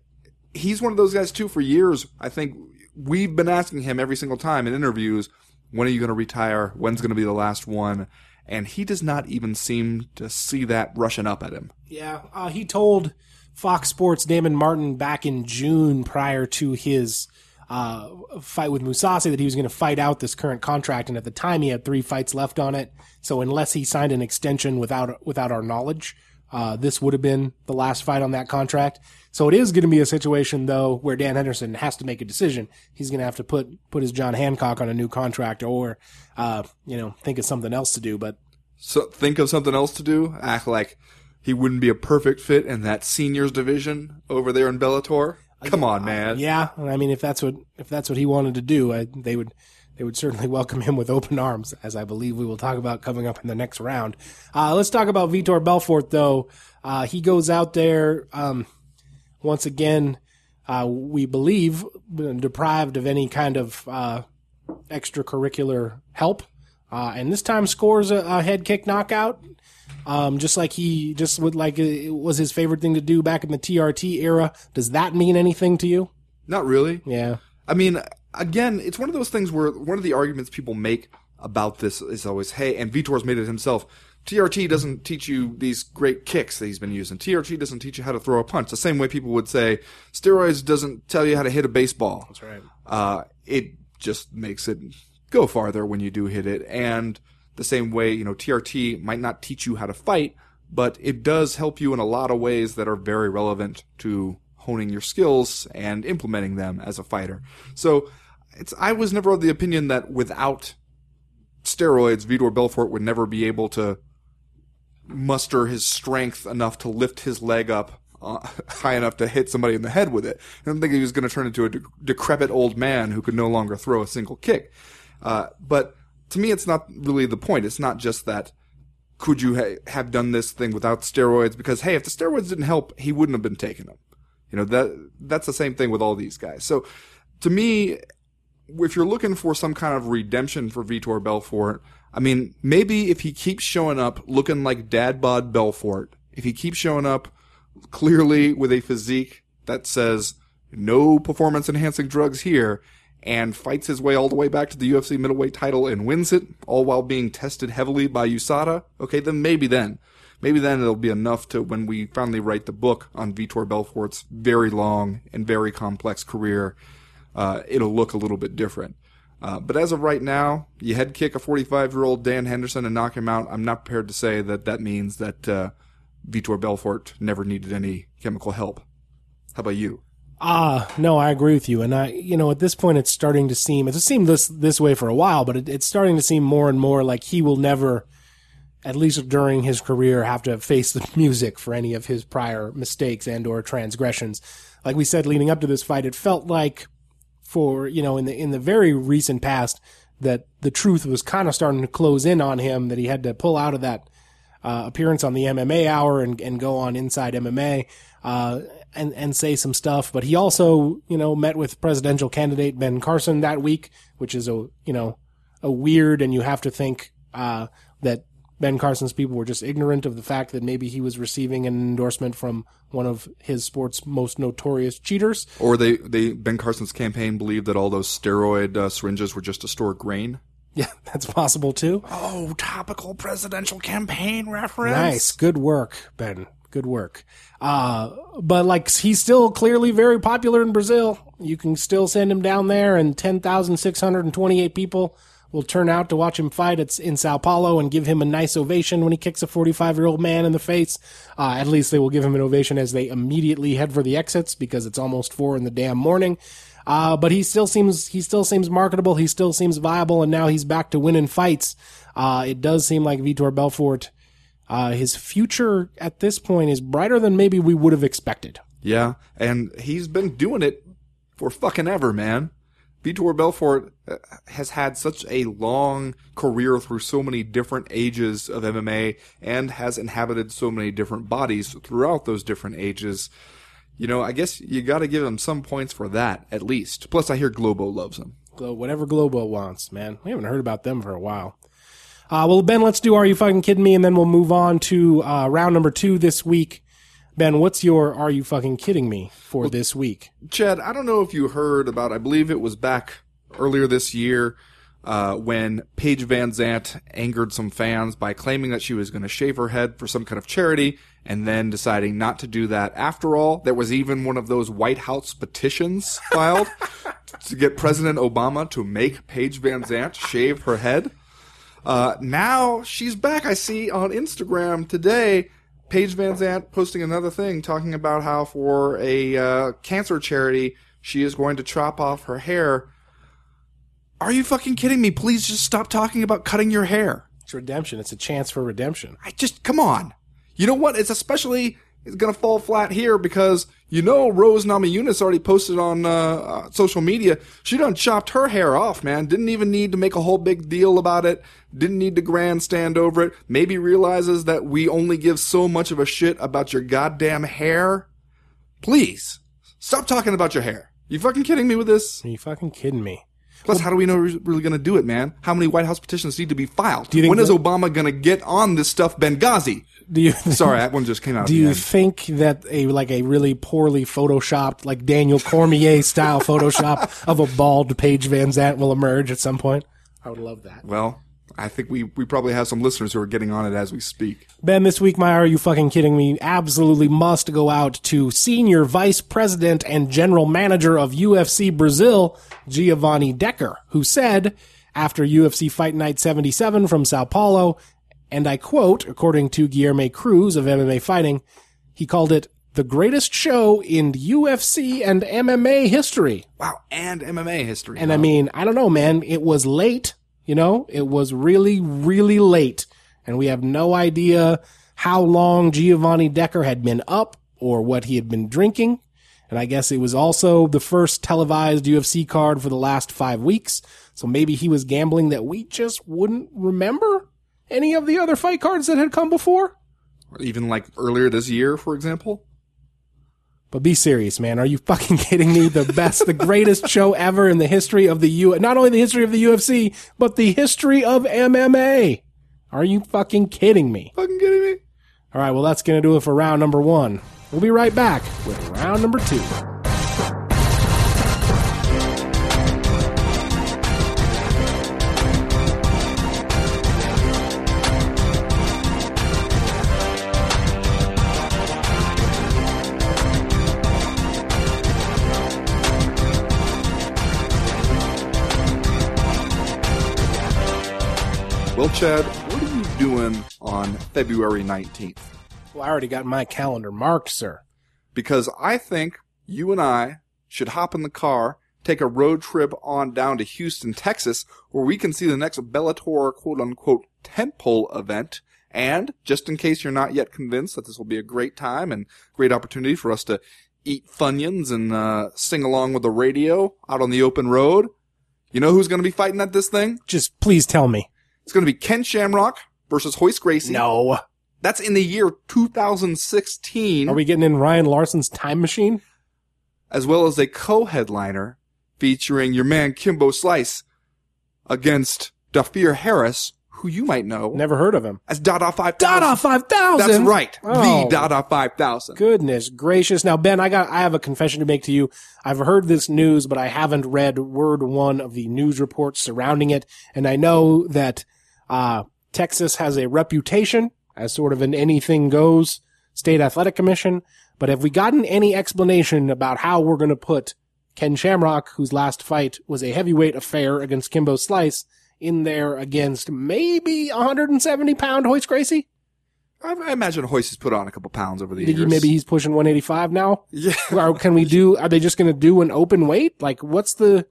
he's one of those guys too for years. I think we've been asking him every single time in interviews, when are you going to retire? When's going to be the last one? and he does not even seem to see that rushing up at him. Yeah, uh, he told Fox Sports Damon Martin back in June prior to his uh, fight with Mousasi that he was going to fight out this current contract, and at the time he had three fights left on it. So unless he signed an extension without without our knowledge, uh, this would have been the last fight on that contract. So it is going to be a situation though where Dan Henderson has to make a decision. He's going to have to put put his John Hancock on a new contract, or uh, you know think of something else to do. But So think of something else to do. Act like he wouldn't be a perfect fit in that seniors division over there in Bellator. Come on, man. Yeah, I mean, if that's what if that's what he wanted to do, I, they would they would certainly welcome him with open arms, as I believe we will talk about coming up in the next round. Uh, let's talk about Vitor Belfort, though. Uh, he goes out there um, once again. Uh, we believe deprived of any kind of uh, extracurricular help, uh, and this time scores a, a head kick knockout. Um, just like he just would like it was his favorite thing to do back in the TRT era. Does that mean anything to you? Not really. Yeah. I mean, again, it's one of those things where one of the arguments people make about this is always, hey, and Vitor's made it himself. TRT doesn't teach you these great kicks that he's been using. TRT doesn't teach you how to throw a punch. The same way people would say steroids doesn't tell you how to hit a baseball. That's right. Uh, it just makes it go farther when you do hit it. And the same way, you know, TRT might not teach you how to fight, but it does help you in a lot of ways that are very relevant to honing your skills and implementing them as a fighter. So it's, I was never of the opinion that without steroids, Vitor Belfort would never be able to muster his strength enough to lift his leg up uh, high enough to hit somebody in the head with it. I don't think he was going to turn into a de- decrepit old man who could no longer throw a single kick. Uh, but to me, it's not really the point. It's not just that could you ha- have done this thing without steroids? Because hey, if the steroids didn't help, he wouldn't have been taking them. You know that that's the same thing with all these guys. So to me, if you're looking for some kind of redemption for Vitor Belfort, I mean, maybe if he keeps showing up looking like Dad Bod Belfort, if he keeps showing up clearly with a physique that says no performance enhancing drugs here and fights his way all the way back to the UFC middleweight title and wins it, all while being tested heavily by USADA, okay, then maybe then. Maybe then it'll be enough to when we finally write the book on Vitor Belfort's very long and very complex career, uh, it'll look a little bit different. Uh, but as of right now, you head kick a 45 year old Dan Henderson and knock him out. I'm not prepared to say that that means that uh, Vitor Belfort never needed any chemical help. How about you? Ah, no, I agree with you. And I, you know, at this point, it's starting to seem, it's seemed this, this way for a while, but it, it's starting to seem more and more like he will never, at least during his career, have to face the music for any of his prior mistakes and or transgressions. Like we said, leading up to this fight, it felt like for, you know, in the, in the very recent past that the truth was kind of starting to close in on him, that he had to pull out of that, uh, appearance on the MMA hour and, and go on inside MMA. Uh, and, and say some stuff, but he also, you know, met with presidential candidate Ben Carson that week, which is a, you know, a weird, and you have to think, uh, that Ben Carson's people were just ignorant of the fact that maybe he was receiving an endorsement from one of his sport's most notorious cheaters. Or they, they Ben Carson's campaign believed that all those steroid uh, syringes were just to store grain. Yeah, that's possible too. Oh, topical presidential campaign reference. Nice. Good work, Ben. Good work. Uh, but like he's still clearly very popular in Brazil. You can still send him down there and 10,628 people will turn out to watch him fight it's in Sao Paulo and give him a nice ovation when he kicks a 45 year old man in the face. Uh, at least they will give him an ovation as they immediately head for the exits because it's almost four in the damn morning. Uh, but he still seems, he still seems marketable. He still seems viable. And now he's back to winning fights. Uh, it does seem like Vitor Belfort, uh, his future at this point is brighter than maybe we would have expected. Yeah, and he's been doing it for fucking ever, man. Vitor Belfort uh, has had such a long career through so many different ages of MMA and has inhabited so many different bodies throughout those different ages. You know, I guess you got to give him some points for that, at least. Plus, I hear Globo loves him. Whatever Globo wants, man. We haven't heard about them for a while. Uh, well, Ben, let's do Are You Fucking Kidding Me? And then we'll move on to uh, round number two this week. Ben, what's your Are You Fucking Kidding Me for this week? Chad, I don't know if you heard about, I believe it was back earlier this year, uh, when Paige VanZant angered some fans by claiming that she was going to shave her head for some kind of charity and then deciding not to do that after all. There was even one of those White House petitions filed to get President Obama to make Paige VanZant shave her head. Uh, now she's back. I see on Instagram today, Paige VanZant posting another thing talking about how for a uh, cancer charity, she is going to chop off her hair. Are you fucking kidding me? Please just stop talking about cutting your hair. It's redemption. It's a chance for redemption. I just, come on. You know what? It's especially, it's gonna fall flat here because you know Rose Namajunas already posted on uh, uh, social media. She done chopped her hair off, man. Didn't even need to make a whole big deal about it. Didn't need to grandstand over it. Maybe realizes that we only give so much of a shit about your goddamn hair. Please stop talking about your hair. You fucking kidding me with this? Are you fucking kidding me? Plus, how do we know we're really going to do it, man? How many White House petitions need to be filed? when is that- Obama going to get on this stuff, Benghazi? Do you Sorry, that one just came out. do you end. think that a like a really poorly photoshopped like Daniel Cormier style Photoshop of a bald Paige VanZant will emerge at some point? I would love that. Well, I think we, we probably have some listeners who are getting on it as we speak. Ben, this week, my Are You Fucking Kidding Me? Absolutely must go out to Senior Vice President and General Manager of UFC Brazil, Giovanni Decker, who said after UFC Fight Night 77 from Sao Paulo, and I quote, according to Guilherme Cruz of MMA Fighting, he called it the greatest show in UFC and MMA history. Wow, and MMA history. And I mean, I don't know, man. It was late, you know, it was really, really late. And we have no idea how long Giovanni Decker had been up or what he had been drinking. And I guess it was also the first televised UFC card for the last five weeks. So maybe he was gambling that we just wouldn't remember any of the other fight cards that had come before. even like earlier this year, for example. But be serious, man. Are you fucking kidding me? The best, the greatest show ever in the history of the U, not only the history of the UFC, but the history of MMA. Are you fucking kidding me? Fucking kidding me? All right, well, that's going to do it for round number one. We'll be right back with round number two. Well, Chad, what are you doing on February 19th? Well, I already got my calendar marked, sir. Because I think you and I should hop in the car, take a road trip on down to Houston, Texas, where we can see the next Bellator quote unquote tentpole event. And just in case you're not yet convinced that this will be a great time and great opportunity for us to eat Funyuns and uh, sing along with the radio out on the open road, you know who's going to be fighting at this thing? Just please tell me. It's going to be Ken Shamrock versus Royce Gracie. No. That's in the year 2016, Are we getting in Ryan Larson's time machine? as well as a co-headliner featuring your man Kimbo Slice against Dhafir Harris, who you might know Never heard of him. as Dada 5000. Dada 5000! That's right. Oh. The Dada 5000. Goodness gracious. Now, Ben, I got, I have a confession to make to you. I've heard this news, but I haven't read word one of the news reports surrounding it. And I know that, uh, Texas has a reputation as sort of an anything goes state athletic commission. But have we gotten any explanation about how we're going to put Ken Shamrock, whose last fight was a heavyweight affair against Kimbo Slice, in there against maybe 170 pound Royce Gracie? I, imagine Royce has put on a couple pounds over the Think years. maybe he's pushing 185 now? Yeah. or can we do are they just going to do an open weight like what's the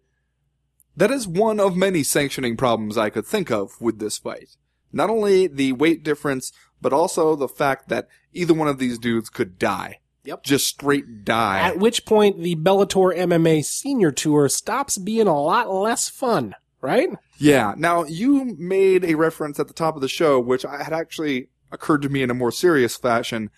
That is one of many sanctioning problems I could think of with this fight. Not only the weight difference, but also the fact that either one of these dudes could die. Yep. Just straight die. at which point the Bellator MMA senior tour stops being a lot less fun right Yeah. Now you made a reference at the top of the show, which I had actually occurred to me in a more serious fashion.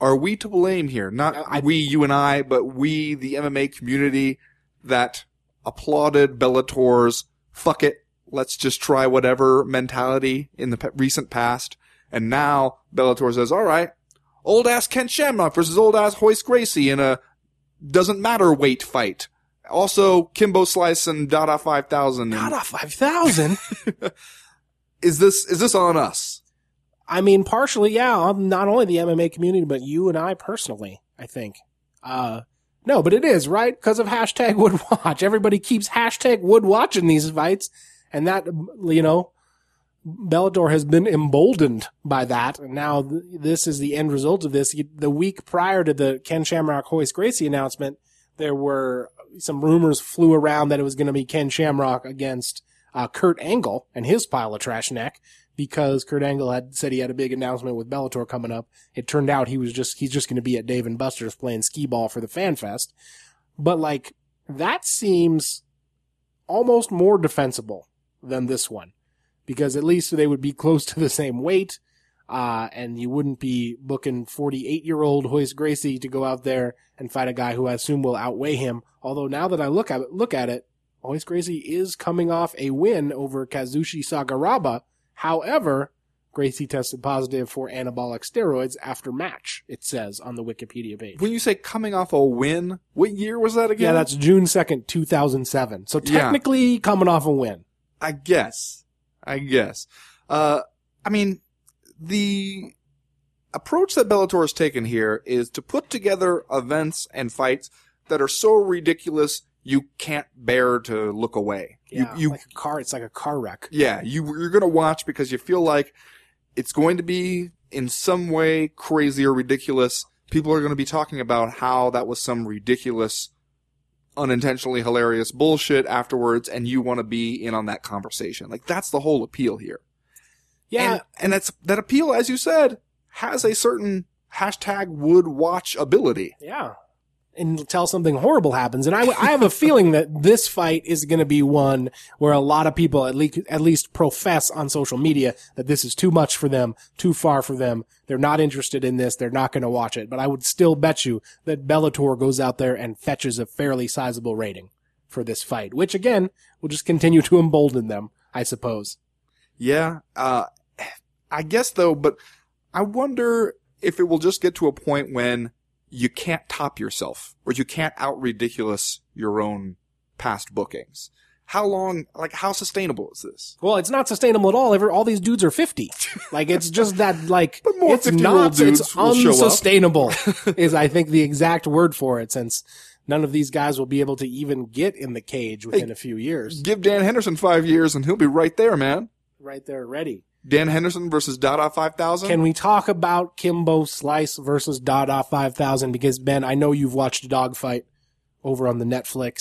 Are we to blame here? Not I- we, you and I, but we, the MMA community that applauded Bellator's fuck it, let's just try whatever mentality in the pe- recent past. And now Bellator says, all right, old ass Ken Shamrock versus old ass Royce Gracie in a doesn't matter weight fight. Also, Kimbo Slice and Dada 5000. and- Dada 5000? Is this, is this on us? I mean, partially, yeah. Not only the MMA community, but you and I personally, I think. Uh, no, but it is, right? Because of hashtag would watch. Everybody keeps hashtag would watching these fights. And that, you know, Bellator has been emboldened by that. And now th- this is the end result of this. The week prior to the Ken Shamrock Royce Gracie announcement, there were some rumors flew around that it was going to be Ken Shamrock against uh, Kurt Angle and his pile of trash neck because Kurt Angle had said he had a big announcement with Bellator coming up. It turned out he was just he's just going to be at Dave and Buster's playing skee ball for the Fan Fest. But like that seems almost more defensible than this one because at least they would be close to the same weight. Uh, and you wouldn't be booking 48 year old Royce Gracie to go out there and fight a guy who I assume will outweigh him. Although now that I look at it, look at it, Royce Gracie is coming off a win over Kazushi Sakuraba. However, Gracie tested positive for anabolic steroids after match, it says on the Wikipedia page. When you say coming off a win, what year was that again? Yeah, that's June 2nd, 2007. So Yeah. technically coming off a win. I guess. I guess. Uh, I mean, the approach that Bellator has taken here is to put together events and fights that are so ridiculous you can't bear to look away. Yeah, you, you, like a car, it's like a car wreck. yeah, you, you're gonna watch because you feel like it's going to be in some way crazy or ridiculous. People are going to be talking about how that was some ridiculous, unintentionally hilarious bullshit afterwards, and you want to be in on that conversation. Like that's the whole appeal here. Yeah, And, and that's, that appeal, as you said, has a certain hashtag would watch ability. Yeah. Until something horrible happens. And I, I have a feeling that this fight is going to be one where a lot of people at least, at least profess on social media that this is too much for them, too far for them. They're not interested in this. They're not going to watch it. But I would still bet you that Bellator goes out there and fetches a fairly sizable rating for this fight, which again will just continue to embolden them, I suppose. Yeah, uh, I guess though, but I wonder if it will just get to a point when you can't top yourself or you can't out ridiculous your own past bookings. How long, like, how sustainable is this? Well, it's not sustainable at all. Every, all these dudes are 50. Like, it's just that, like, But more it's not, it's will show up. unsustainable is, I think, the exact word for it since none of these guys will be able to even get in the cage within a few years. Give Dan Henderson five years and he'll be right there, man. Right there, ready. Dan Henderson versus Dada 5000? Can we talk about Kimbo Slice versus Dada 5000? Because, Ben, I know you've watched a dogfight over on the Netflix.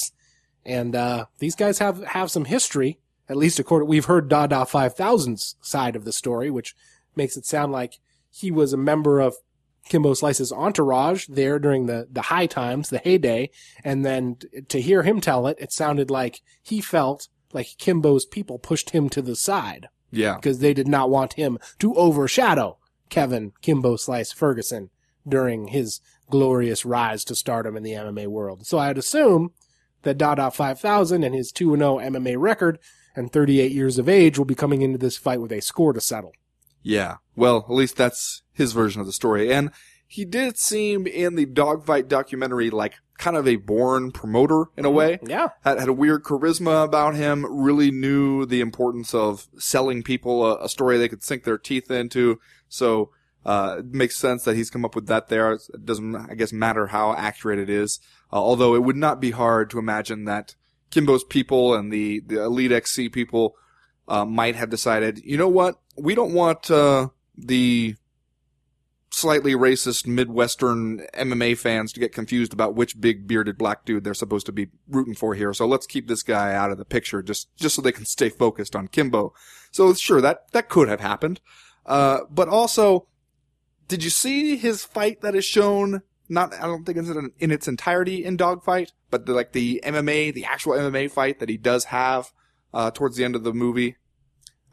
And, uh, these guys have, have some history. At least according, we've heard Dada 5000's side of the story, which makes it sound like he was a member of Kimbo Slice's entourage there during the, the high times, the heyday. And then to hear him tell it, it sounded like he felt like Kimbo's people pushed him to the side yeah. because they did not want him to overshadow Kevin Kimbo Slice Ferguson during his glorious rise to stardom in the MMA world. So I'd assume that Dada 5000 and his 2-0 MMA record and 38 years of age will be coming into this fight with a score to settle. Yeah. Well, at least that's his version of the story. And he did seem in the dogfight documentary like kind of a born promoter in a way. Yeah. Had, had a weird charisma about him, really knew the importance of selling people a, a story they could sink their teeth into. So, uh, it makes sense that he's come up with that there. It doesn't, I guess, matter how accurate it is. Uh, although it would not be hard to imagine that Kimbo's people and the, the Elite XC people, uh, might have decided, you know what? We don't want, uh, the slightly racist Midwestern MMA fans to get confused about which big bearded black dude they're supposed to be rooting for here. So let's keep this guy out of the picture just, just so they can stay focused on Kimbo. So sure, that, that could have happened. Uh, but also, did you see his fight that is shown? Not, I don't think it's in, in its entirety in Dogfight, but the, like the MMA, the actual MMA fight that he does have, uh, towards the end of the movie.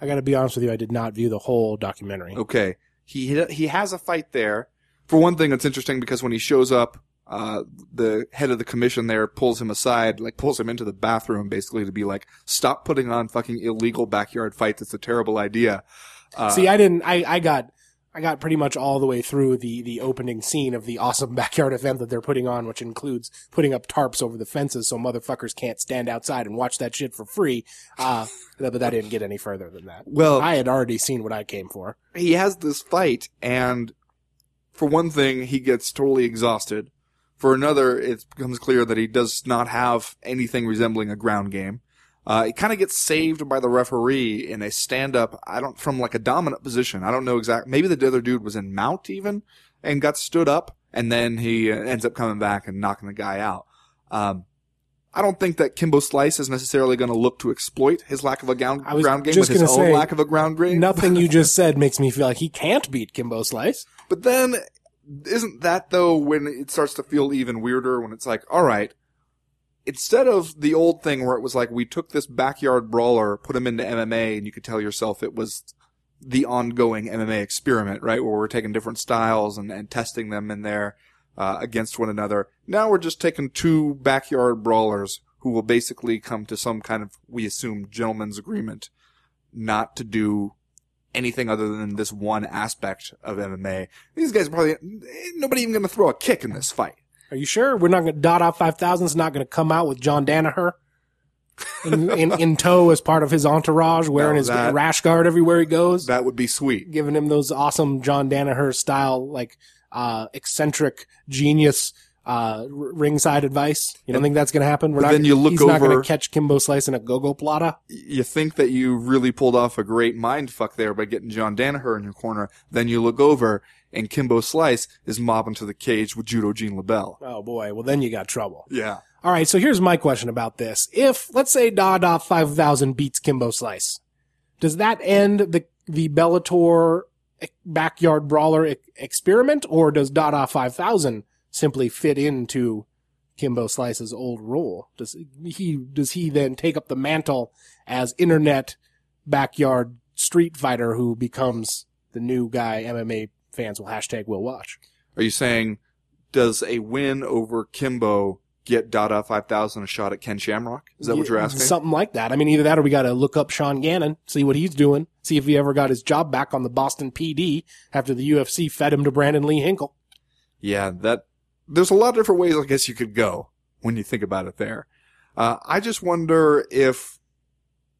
I got to be honest with you, I did not view the whole documentary. Okay. He he has a fight there. For one thing, it's interesting because when he shows up, uh, the head of the commission there pulls him aside, like pulls him into the bathroom, basically to be like, "Stop putting on fucking illegal backyard fights. It's a terrible idea." Uh, See, I didn't. I I got I got pretty much all the way through the, the opening scene of the awesome backyard event that they're putting on, which includes putting up tarps over the fences so motherfuckers can't stand outside and watch that shit for free. Uh, but that didn't get any further than that. Well, I had already seen what I came for. he has this fight, and for one thing, he gets totally exhausted. For another, it becomes clear that he does not have anything resembling a ground game. Uh, he kind of gets saved by the referee in a stand-up. I don't from like a dominant position. I don't know exactly. Maybe the other dude was in mount even and got stood up, and then he uh, ends up coming back and knocking the guy out. Um, I don't think that Kimbo Slice is necessarily going to look to exploit his lack of a ground, ground game just with his gonna own say, lack of a ground game. Nothing you just said makes me feel like he can't beat Kimbo Slice. But then, isn't that though when it starts to feel even weirder when it's like, all right, instead of the old thing where it was like we took this backyard brawler, put him into MMA, and you could tell yourself it was the ongoing MMA experiment, right? Where we're taking different styles and, and testing them in there uh, against one another. Now we're just taking two backyard brawlers who will basically come to some kind of, we assume, gentleman's agreement not to do anything other than this one aspect of MMA. These guys are probably nobody even going to throw a kick in this fight. Are you sure we're not going to Dada 5000 is not going to come out with John Danaher in, in, in tow as part of his entourage, wearing No, his that- rash guard everywhere he goes, That would be sweet. giving him those awesome John Danaher style, like, uh, eccentric genius, uh, ringside advice. You don't think that's going to happen? We're not, then you look he's not going to catch Kimbo Slice in a gogoplata. You think that you really pulled off a great mind fuck there by getting John Danaher in your corner. Then you look over and Kimbo Slice is mobbing to the cage with Judo Gene LeBell. Oh boy. Well, then you got trouble. Yeah. All right, so here's my question about this. If, let's say, Dada 5000 beats Kimbo Slice, does that end the, the Bellator e- backyard brawler e- experiment, or does Dada 5000 simply fit into Kimbo Slice's old role? Does he, does he then take up the mantle as internet backyard street fighter who becomes the new guy MMA fans will hashtag will watch? Are you saying, does a win over Kimbo get Dada 5000 a shot at Ken Shamrock? Is that what you're asking? Something like that. I mean, either that or we got to look up Sean Gannon, see what he's doing, see if he ever got his job back on the Boston PD after the UFC fed him to Brandon Lee Hinkle. Yeah, that there's a lot of different ways I guess you could go when you think about it there. Uh, I just wonder if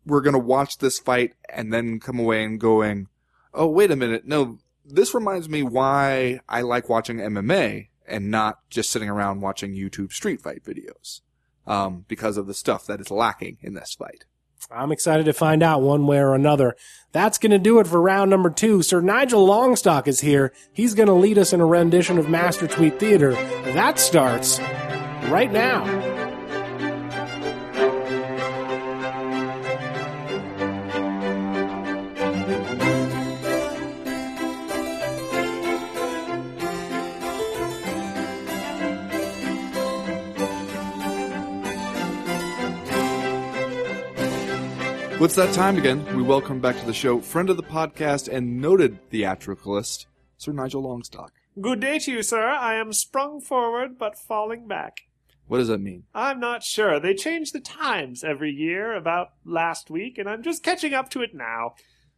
we're gonna watch this fight and then come away and going, oh wait a minute, no, this reminds me why I like watching MMA and not just sitting around watching YouTube street fight videos. Um, because of the stuff that is lacking in this fight. I'm excited to find out one way or another. That's going to do it for round number two. Sir Nigel Longstock is here. He's going to lead us in a rendition of Master Tweet Theater. That starts right now. Well, it's that time again. We welcome back to the show friend of the podcast and noted theatricalist, Sir Nigel Longstock. Good day to you, sir. I am sprung forward but falling back. What does that mean? I'm not sure. They change the times every year about last week, and I'm just catching up to it now.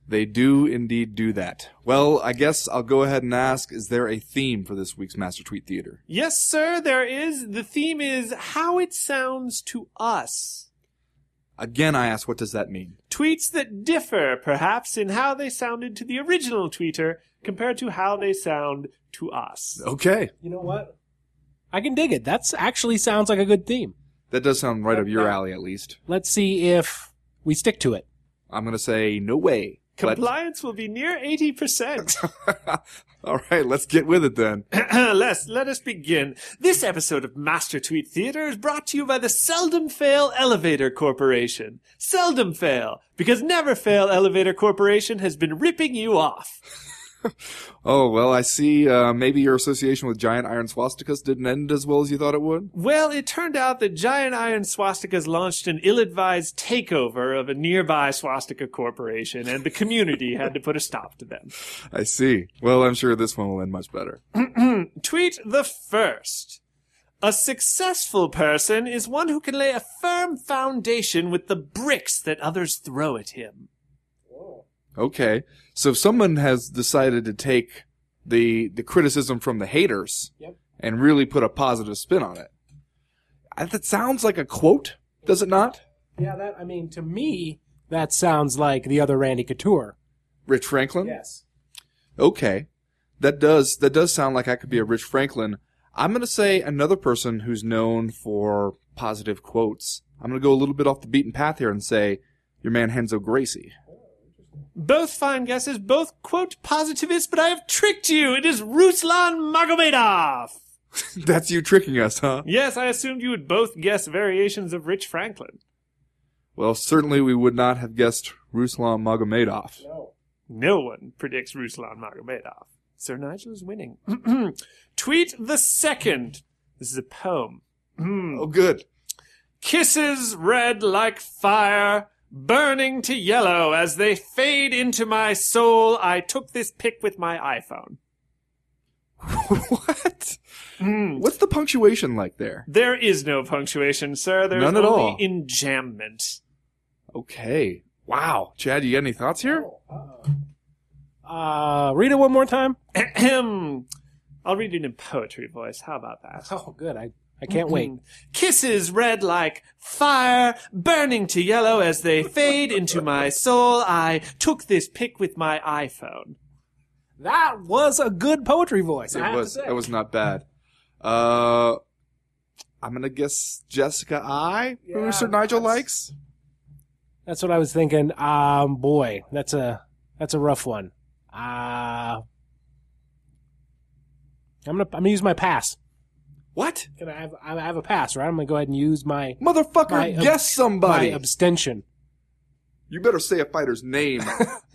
They do indeed do that. Well, I guess I'll go ahead and ask, is there a theme for this week's Master Tweet Theater? Yes, sir, there is. The theme is how it sounds to us. Again, I ask, what does that mean? Tweets that differ, perhaps, in how they sounded to the original tweeter compared to how they sound to us. Okay. You know what? I can dig it. That's actually sounds like a good theme. That does sound right up your alley, at least. Let's see if we stick to it. I'm gonna say, no way. But- Compliance will be near 80%. All right, let's get with it then. Let's let us begin. This episode of Master Tweet Theater is brought to you by the Seldom Fail Elevator Corporation. Seldom fail, because Never Fail Elevator Corporation has been ripping you off. Oh, well, I see, uh, maybe your association with giant iron swastikas didn't end as well as you thought it would? Well, it turned out that Giant Iron Swastikas launched an ill-advised takeover of a nearby swastika corporation, and the community had to put a stop to them. I see. Well, I'm sure this one will end much better. Tweet the first. A successful person is one who can lay a firm foundation with the bricks that others throw at him. Okay. So if someone has decided to take the the criticism from the haters Yep. and really put a positive spin on it, uh, that sounds like a quote, does it not? Yeah, that I mean, to me, that sounds like the other Randy Couture. Rich Franklin. Yes. Okay. That does that does sound like I could be a Rich Franklin. I'm gonna say another person who's known for positive quotes. I'm gonna go a little bit off the beaten path here and say your man Renzo Gracie. Both fine guesses, both quote positivist, but I have tricked you. It is Ruslan Magomedov. That's you tricking us, huh? Yes, I assumed you would both guess variations of Rich Franklin. Well, certainly we would not have guessed Ruslan Magomedov. No. No one predicts Ruslan Magomedov. Sir Nigel is winning. Tweet the second. This is a poem. Oh, good. Kisses red like fire, burning to yellow as they fade into my soul. I took this pic with my iPhone. what? Hmm. What's the punctuation like there? There is no punctuation, sir. There's None at only all. enjambment. Okay. Wow. Chad, you got any thoughts here? Uh, read it one more time. I'll read it in poetry voice. How about that? Oh, good. I I can't wait. Kisses red like fire, burning to yellow as they fade into my soul. I took this pic with my iPhone. That was a good poetry voice. It have was. It was not bad. Uh, I'm gonna guess Jessica Eye, who Yeah, Sir Nigel that's- likes. That's what I was thinking. Um, boy, that's a that's a rough one. Uh, I'm gonna I'm gonna use my pass. What? Can I have I have a pass, right? I'm gonna go ahead and use my Motherfucker, My, uh, guess somebody. my abstention. you better say a fighter's name,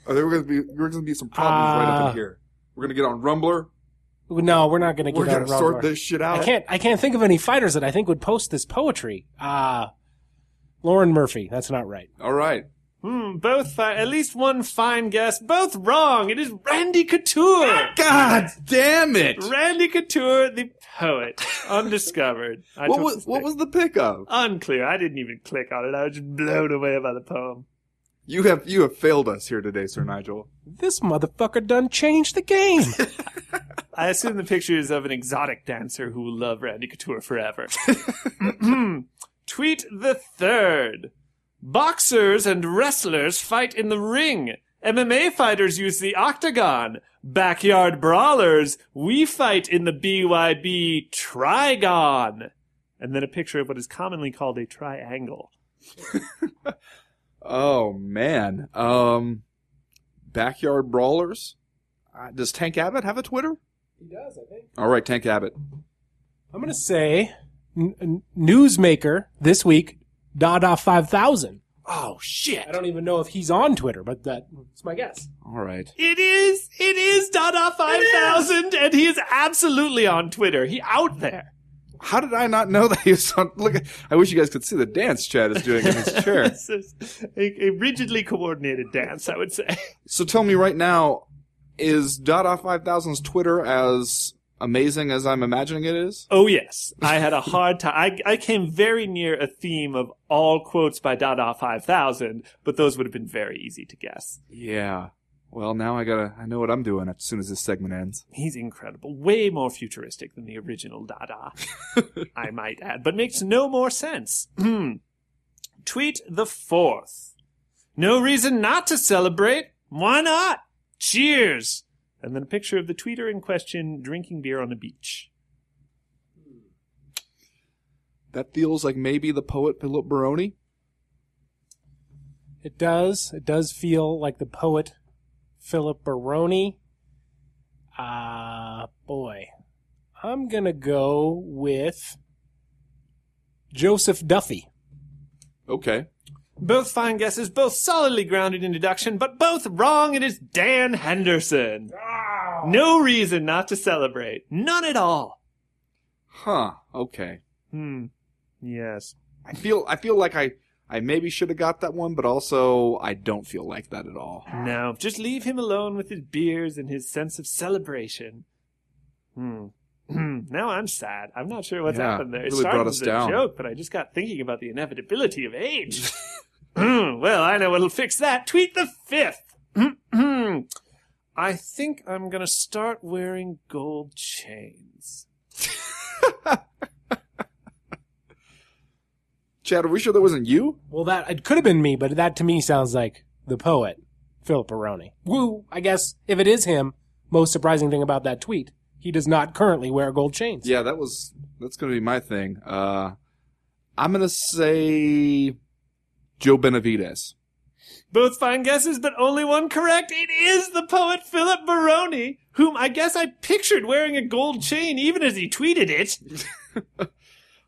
or there gonna be there are gonna be some problems right up Uh, in here. We're gonna get on Rumbler. No, we're not gonna get We're on gonna Rumble. sort this shit out. I can't I can't think of any fighters that I think would post this poetry. Uh Lauren Murphy. That's not right. All right. Hmm, both fi- at least one fine guess. Both wrong. It is Randy Couture. God damn it! Randy Couture, the poet, undiscovered. I What took was this what was the pick of? unclear? I didn't even click on it. I was just blown away by the poem. You have you have failed us here today, Sir Nigel. This motherfucker done changed the game. I assume the picture is of an exotic dancer who will love Randy Couture forever. Tweet the third. Boxers and wrestlers fight in the ring. MMA fighters use the octagon. Backyard brawlers, we fight in the BYB Trigon. And then a picture of what is commonly called a triangle. Oh man. Um, backyard brawlers. Uh, does Tank Abbott have a Twitter? he does, I think. All right, Tank Abbott. I'm gonna say n- n- newsmaker this week, Dada five thousand. Oh shit! I don't even know if he's on Twitter, but that's my guess. All right. It is, it is Dada 5000 and he is absolutely on Twitter. He out there. How did I not know that he was on? Look, I wish you guys could see the dance Chad is doing in his chair. This is a, a rigidly coordinated dance, I would say. So tell me right now, is Dada 5000's Twitter as amazing as I'm imagining it is? Oh yes, I had a hard time. I, I came very near a theme of all quotes by Dada 5000, but those would have been very easy to guess. Yeah. Well, now I gotta. I know what I'm doing as soon as this segment ends. He's incredible, way more futuristic than the original Dada, I might add, but makes no more sense. Hmm. Tweet the fourth. No reason not to celebrate. Why not? Cheers! And then a picture of the tweeter in question drinking beer on the beach. That feels like maybe the poet Philip Baroni. It does. It does feel like the poet Philip Baroni. Uh boy. I'm gonna go with Joseph Duffy. Okay. Both fine guesses, both solidly grounded in deduction, but both wrong. It is Dan Henderson. No reason not to celebrate. None at all. Huh. Okay. Hmm. Yes. I feel. I feel like I. I maybe should have got that one, but also I don't feel like that at all. No, just leave him alone with his beers and his sense of celebration. Hmm. Hmm. now I'm sad. I'm not sure what's Yeah, happened there. It really started as a down. joke, but I just got thinking about the inevitability of age. Hmm, well, I know what'll fix that. Tweet the fifth. I think I'm gonna start wearing gold chains. Chad, are we sure that wasn't you? Well, that it could have been me, but that to me sounds like the poet, Philip Baroni. Woo! I guess if it is him, most surprising thing about that tweet, he does not currently wear gold chains. Yeah, that was that's gonna be my thing. Uh, I'm gonna say Joe Benavidez. Both fine guesses, but only one correct. It is the poet Philip Baroni, whom I guess I pictured wearing a gold chain even as he tweeted it.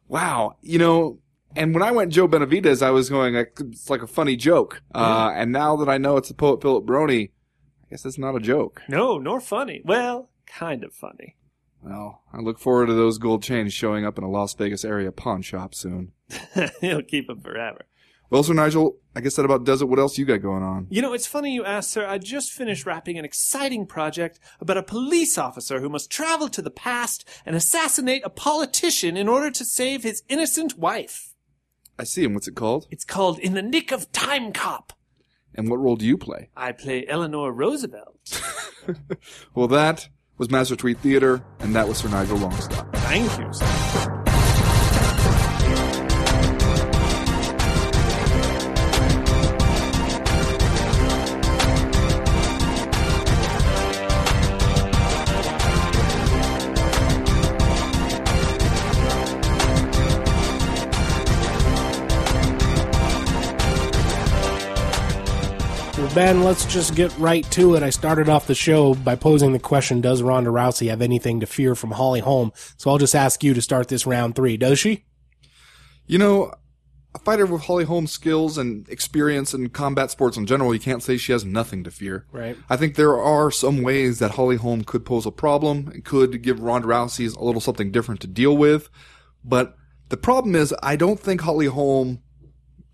Wow, you know, and when I went Joe Benavidez, I was going it's like a funny joke. Uh, and now that I know it's the poet Philip Baroni, I guess it's not a joke. No, nor funny. Well, kind of funny. Well, I look forward to those gold chains showing up in a Las Vegas area pawn shop soon. He'll keep them forever. Well, Sir Nigel, I guess that about does it. What else you got going on? You know, it's funny you ask, sir. I just finished wrapping an exciting project about a police officer who must travel to the past and assassinate a politician in order to save his innocent wife. I see. And what's it called? It's called In the Nick of Time Cop. And what role do you play? I play Eleanor Roosevelt. Well, that was Master Tweet Theater, and that was Sir Nigel Longstock. Thank you, sir. Ben, let's just get right to it. I started off the show by posing the question, does Ronda Rousey have anything to fear from Holly Holm? So I'll just ask you to start this round three. Does she? You know, a fighter with Holly Holm's skills and experience in combat sports in general, you can't say she has nothing to fear. Right. I think there are some ways that Holly Holm could pose a problem and could give Ronda Rousey a little something different to deal with. But the problem is, I don't think Holly Holm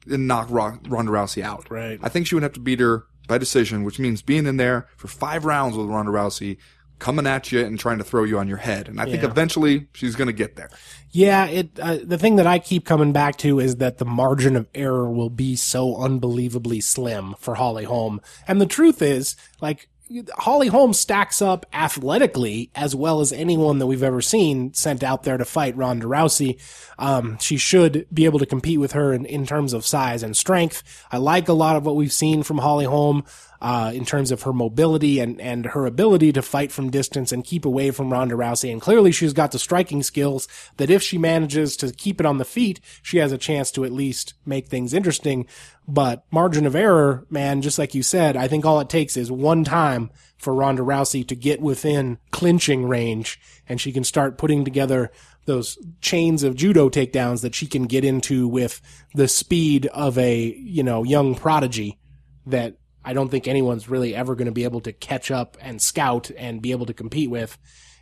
can knock Ronda Rousey out. Right. I think she would have to beat her by decision, which means being in there for five rounds with Ronda Rousey, coming at you and trying to throw you on your head. And I think Yeah. eventually she's going to get there. Yeah, it. Uh, the thing that I keep coming back to is that the margin of error will be so unbelievably slim for Holly Holm. And the truth is, like, Holly Holm stacks up athletically as well as anyone that we've ever seen sent out there to fight Ronda Rousey. Um, she should be able to compete with her in, in terms of size and strength. I like a lot of what we've seen from Holly Holm uh, in terms of her mobility and, and her ability to fight from distance and keep away from Ronda Rousey. And clearly she's got the striking skills that if she manages to keep it on the feet, she has a chance to at least make things interesting. But margin of error, man, just like you said, I think all it takes is one time for Ronda Rousey to get within clinching range and she can start putting together those chains of judo takedowns that she can get into with the speed of a, you know, young prodigy that I don't think anyone's really ever going to be able to catch up and scout and be able to compete with.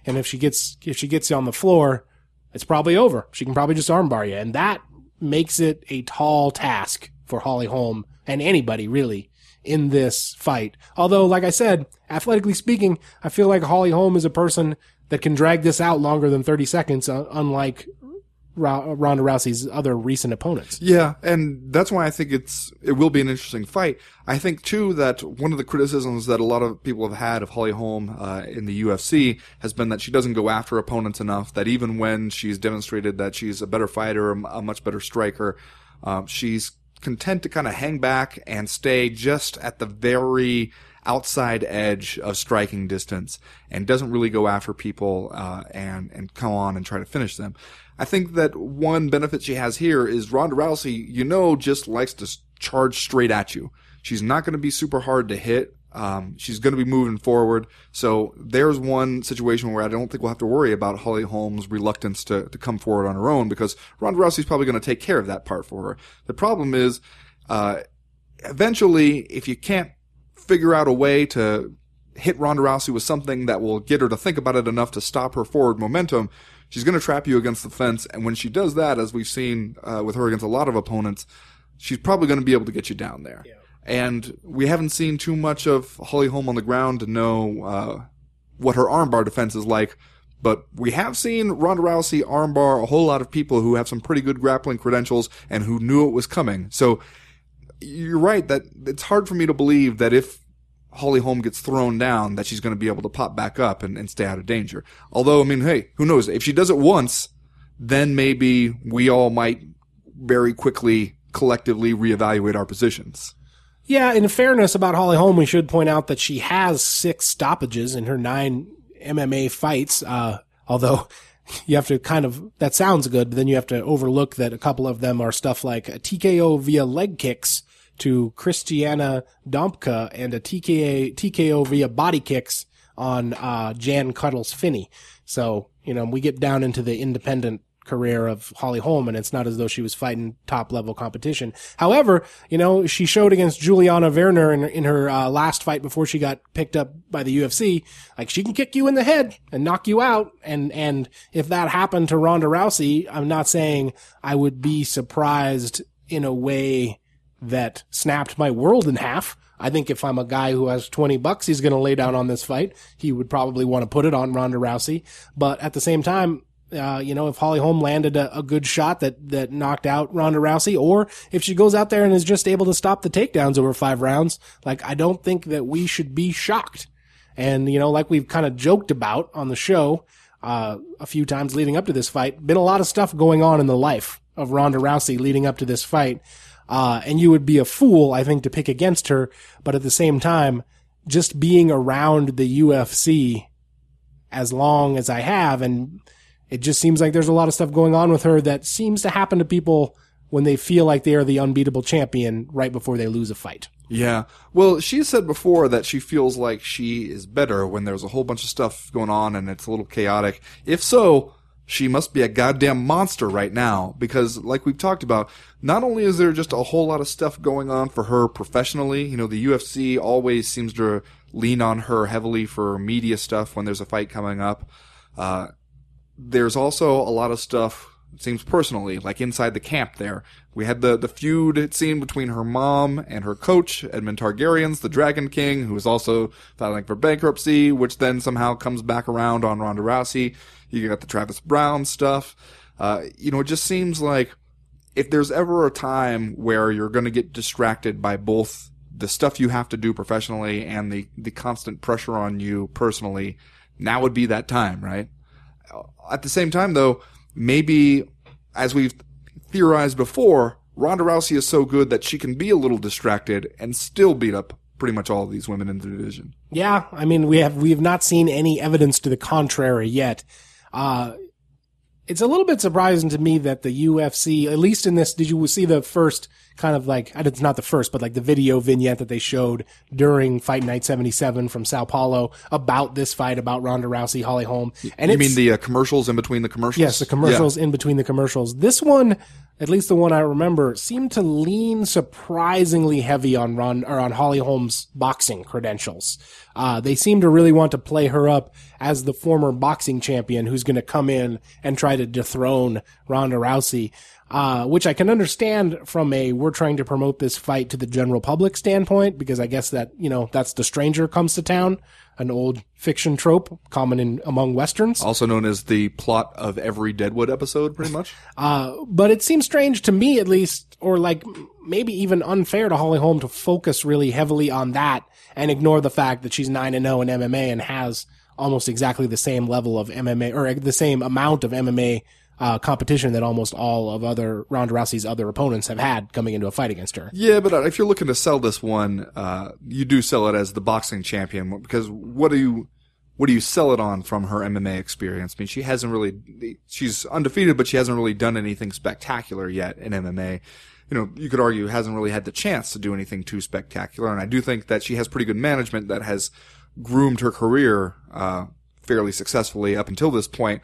And if she gets if she gets you on the floor, it's probably over. She can probably just armbar you, and that makes it a tall task for Holly Holm and anybody really in this fight. Although, like I said, athletically speaking, I feel like Holly Holm is a person that can drag this out longer than 30 seconds, uh, unlike Ronda Rousey's other recent opponents. Yeah, and that's why I think it's it will be an interesting fight. I think too that one of the criticisms that a lot of people have had of Holly Holm uh, in the UFC has been that she doesn't go after opponents enough. That even when she's demonstrated that she's a better fighter, a much better striker, uh, she's content to kind of hang back and stay just at the very outside edge of striking distance and doesn't really go after people uh, and and come on and try to finish them. I think that one benefit she has here is Ronda Rousey, you know, just likes to charge straight at you. She's not going to be super hard to hit. Um, she's going to be moving forward. So there's one situation where I don't think we'll have to worry about Holly Holm's reluctance to, to come forward on her own because Ronda Rousey's probably going to take care of that part for her. The problem is, uh, eventually, if you can't figure out a way to hit Ronda Rousey with something that will get her to think about it enough to stop her forward momentum, she's going to trap you against the fence. And when she does that, as we've seen uh, with her against a lot of opponents, she's probably going to be able to get you down there. And we haven't seen too much of Holly Holm on the ground to know uh, what her armbar defense is like. But we have seen Ronda Rousey armbar a whole lot of people who have some pretty good grappling credentials and who knew it was coming. So you're right that it's hard for me to believe that if Holly Holm gets thrown down, that she's going to be able to pop back up and, and stay out of danger. Although, I mean, hey, who knows? If she does it once, then maybe we all might very quickly collectively reevaluate our positions. Yeah, in fairness about Holly Holm, we should point out that she has six stoppages in her nine MMA fights. Uh, although you have to kind of, that sounds good, but then you have to overlook that a couple of them are stuff like a TKO via leg kicks to Christina Domke and a TKA, TKO via body kicks on, uh, Jan Cuddles Finney. So, you know, we get down into the independent career of Holly Holm, and it's not as though she was fighting top level competition. However, you know, she showed against Juliana Werner in, in her uh, last fight before she got picked up by the UFC, like she can kick you in the head and knock you out. And, and if that happened to Ronda Rousey, I'm not saying I would be surprised in a way that snapped my world in half. I think if I'm a guy who has 20 bucks he's going to lay down on this fight, he would probably want to put it on Ronda Rousey. But at the same time, uh, you know, if Holly Holm landed a, a, good shot that, that knocked out Ronda Rousey, or if she goes out there and is just able to stop the takedowns over five rounds, like, I don't think that we should be shocked. And, you know, like we've kind of joked about on the show, uh, a few times leading up to this fight, been a lot of stuff going on in the life of Ronda Rousey leading up to this fight. Uh, and you would be a fool, I think, to pick against her. But at the same time, just being around the UFC as long as I have and, it just seems like there's a lot of stuff going on with her that seems to happen to people when they feel like they are the unbeatable champion right before they lose a fight. Yeah. Well, she said before that she feels like she is better when there's a whole bunch of stuff going on and it's a little chaotic. If so, she must be a goddamn monster right now because like we've talked about, not only is there just a whole lot of stuff going on for her professionally, you know, the UFC always seems to lean on her heavily for media stuff when there's a fight coming up. Uh, there's also a lot of stuff it seems personally, like inside the camp there. We had the, the feud, it seemed, between her mom and her coach, Edmond Targaryens, the Dragon King, who is also filing for bankruptcy, which then somehow comes back around on Ronda Rousey. You got the Travis Browne stuff. Uh, you know, it just seems like if there's ever a time where you're going to get distracted by both the stuff you have to do professionally and the, the constant pressure on you personally, now would be that time, right? at the same time, though, maybe as we've theorized before, Ronda Rousey is so good that she can be a little distracted and still beat up pretty much all of these women in the division. Yeah, I mean, we have we have not seen any evidence to the contrary yet. Uh, it's a little bit surprising to me that the UFC, at least in this, did you see the first kind of like, it's not the first, but like the video vignette that they showed during Fight Night 77 from Sao Paulo about this fight, about Ronda Rousey, Holly Holm. And you mean the uh, commercials in between the commercials? Yes, the commercials yeah. in between the commercials. This one, at least the one I remember, seemed to lean surprisingly heavy on Ron or on Holly Holm's boxing credentials. Uh, they seem to really want to play her up as the former boxing champion who's going to come in and try to dethrone Ronda Rousey. Uh, which I can understand from a we're trying to promote this fight to the general public standpoint because I guess that you know that's the stranger comes to town an old fiction trope common in among westerns. Also known as the plot of every Deadwood episode, pretty much. uh, but it seems strange to me, at least, or like maybe even unfair to Holly Holm to focus really heavily on that and ignore the fact that she's nine and zero oh in MMA and has almost exactly the same level of MMA or the same amount of MMA uh, competition that almost all of other Ronda Rousey's other opponents have had coming into a fight against her. Yeah, but uh, if you're looking to sell this one, uh, you do sell it as the boxing champion because what do you what do you sell it on from her MMA experience? I mean, she hasn't really she's undefeated, but she hasn't really done anything spectacular yet in MMA. You know, you could argue hasn't really had the chance to do anything too spectacular, and I do think that she has pretty good management that has groomed her career uh, fairly successfully up until this point.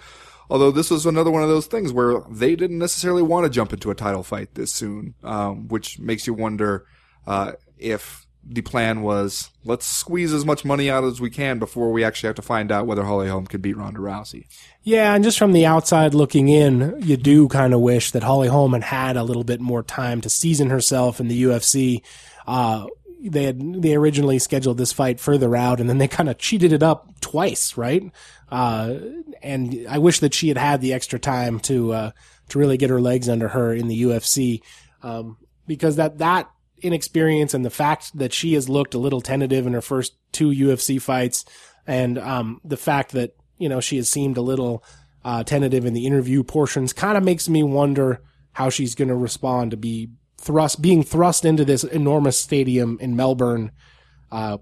Although this was another one of those things where they didn't necessarily want to jump into a title fight this soon, um, which makes you wonder uh, if the plan was let's squeeze as much money out as we can before we actually have to find out whether Holly Holm could beat Ronda Rousey. Yeah, and just from the outside looking in, you do kind of wish that Holly Holm had had a little bit more time to season herself in the UFC. Uh, they had they originally scheduled this fight further out, and then they kind of cheated it up twice, right? Uh, and I wish that she had had the extra time to, uh, to really get her legs under her in the UFC. Um, because that, that inexperience and the fact that she has looked a little tentative in her first two UFC fights, and um, the fact that you know she has seemed a little uh, tentative in the interview portions, kind of makes me wonder how she's going to respond to be thrust being thrust into this enormous stadium in Melbourne.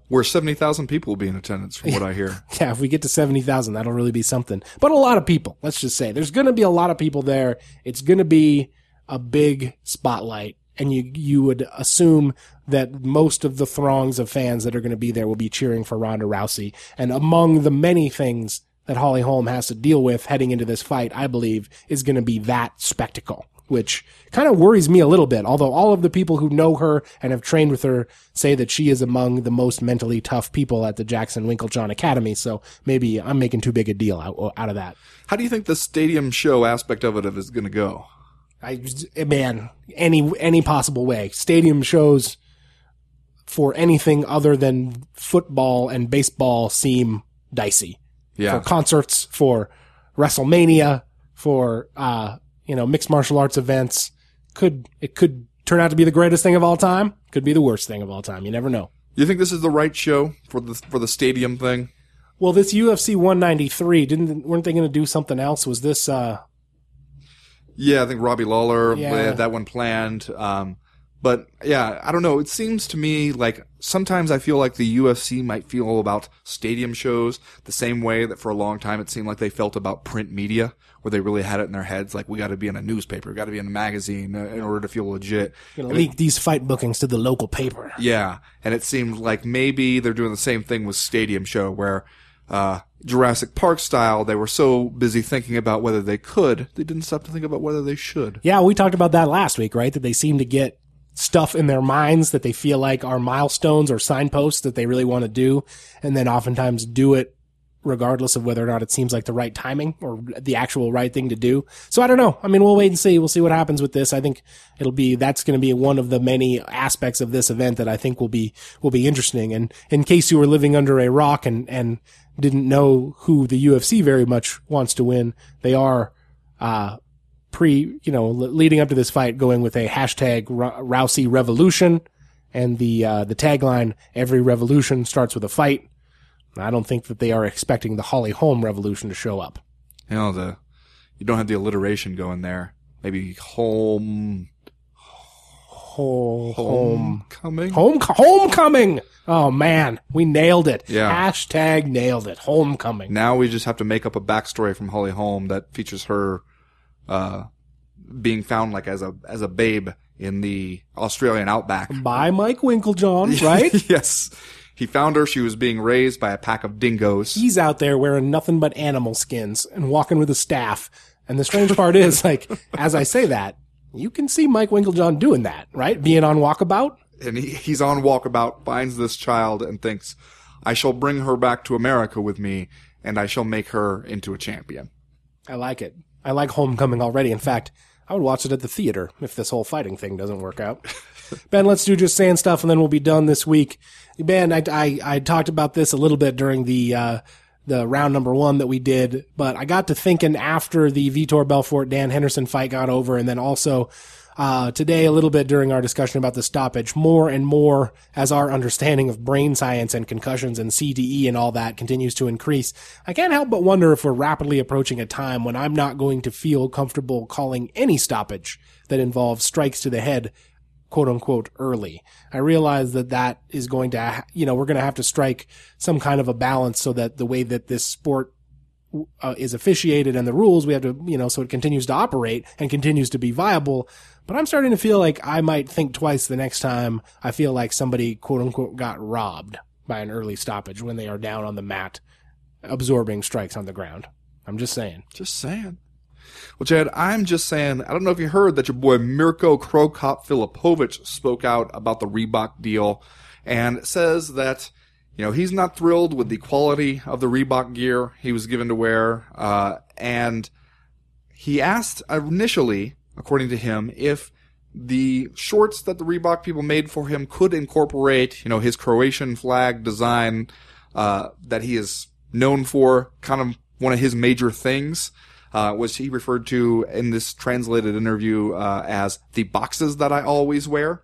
Where 70,000 people will be in attendance, from what I hear. Yeah, if we get to 70,000, that'll really be something. But a lot of people, let's just say. There's going to be a lot of people there. It's going to be a big spotlight. And you, you would assume that most of the throngs of fans that are going to be there will be cheering for Ronda Rousey. And among the many things that Holly Holm has to deal with heading into this fight, I believe, is going to be that spectacle, which kind of worries me a little bit. Although all of the people who know her and have trained with her say that she is among the most mentally tough people at the Jackson Winkeljohn Academy. So maybe I'm making too big a deal out, out of that. How do you think the stadium show aspect of it is going to go? I man, any any possible way. Stadium shows for anything other than football and baseball seem dicey. Yeah. For concerts, for WrestleMania, for uh, you know, mixed martial arts events. Could it could turn out to be the greatest thing of all time? Could be the worst thing of all time. You never know. You think this is the right show for the for the stadium thing? Well, this UFC 193 didn't weren't they going to do something else? Was this uh Yeah, I think Robbie Lawler Yeah. they had that one planned. Um, but yeah, I don't know. It seems to me like sometimes I feel like the UFC might feel about stadium shows the same way that for a long time it seemed like they felt about print media, where they really had it in their heads like we got to be in a newspaper, got to be in a magazine uh, in order to feel legit. to leak these fight bookings to the local paper? Yeah, and it seemed like maybe they're doing the same thing with Stadium Show, where uh, Jurassic Park style, they were so busy thinking about whether they could, they didn't stop to think about whether they should. Yeah, we talked about that last week, right? That they seem to get stuff in their minds that they feel like are milestones or signposts that they really want to do, and then oftentimes do it regardless of whether or not it seems like the right timing or the actual right thing to do. So I don't know. I mean, we'll wait and see. We'll see what happens with this. I think it'll be that's going to be one of the many aspects of this event that I think will be will be interesting. And in case you were living under a rock and and didn't know who the UFC very much wants to win, they are uh pre, you know, leading up to this fight, going with a hashtag Ro- Rousey Revolution, and the uh, the tagline "Every revolution starts with a fight." I don't think that they are expecting the Holly Holm revolution to show up. You know, the you don't have the alliteration going there. Maybe home, home, homecoming. home, homecoming. Oh man, we nailed it. Yeah. Hashtag nailed it. Homecoming. Now we just have to make up a backstory from Holly Holm that features her uh, being found like as a as a babe in the Australian outback. By Mike Winkeljohn, right? yes. He found her. She was being raised by a pack of dingoes. He's out there wearing nothing but animal skins and walking with a staff. And the strange part is, like, as I say that, you can see Mike Winkeljohn doing that, right? Being on walkabout. and he, he's on walkabout, finds this child, and thinks, I shall bring her back to America with me, and I shall make her into a champion. I like it. I like Homecoming already. In fact, I would watch it at the theater if this whole fighting thing doesn't work out. ben, let's do just saying stuff and then we'll be done this week. Ben, I, I, I talked about this a little bit during the, uh, the round number one that we did, but I got to thinking after the Vitor Belfort Dan Henderson fight got over and then also, uh, today a little bit during our discussion about the stoppage, more and more as our understanding of brain science and concussions and CTE and all that continues to increase. I can't help but wonder if we're rapidly approaching a time when I'm not going to feel comfortable calling any stoppage that involves strikes to the head quote unquote early. I realize that that is going to, you know, we're going to have to strike some kind of a balance so that the way that this sport uh, is officiated and the rules we have to, you know, so it continues to operate and continues to be viable. But I'm starting to feel like I might think twice the next time I feel like somebody quote unquote got robbed by an early stoppage when they are down on the mat absorbing strikes on the ground. I'm just saying. Just saying. Well, Chad, I'm just saying, I don't know if you heard that your boy Mirko Cro Cop Filipović spoke out about the Reebok deal and says that, you know, he's not thrilled with the quality of the Reebok gear he was given to wear. Uh, and he asked initially, according to him, if the shorts that the Reebok people made for him could incorporate, you know, his Croatian flag design, uh, that he is known for, kind of one of his major things, uh, was he referred to in this translated interview, uh, as the boxes that I always wear.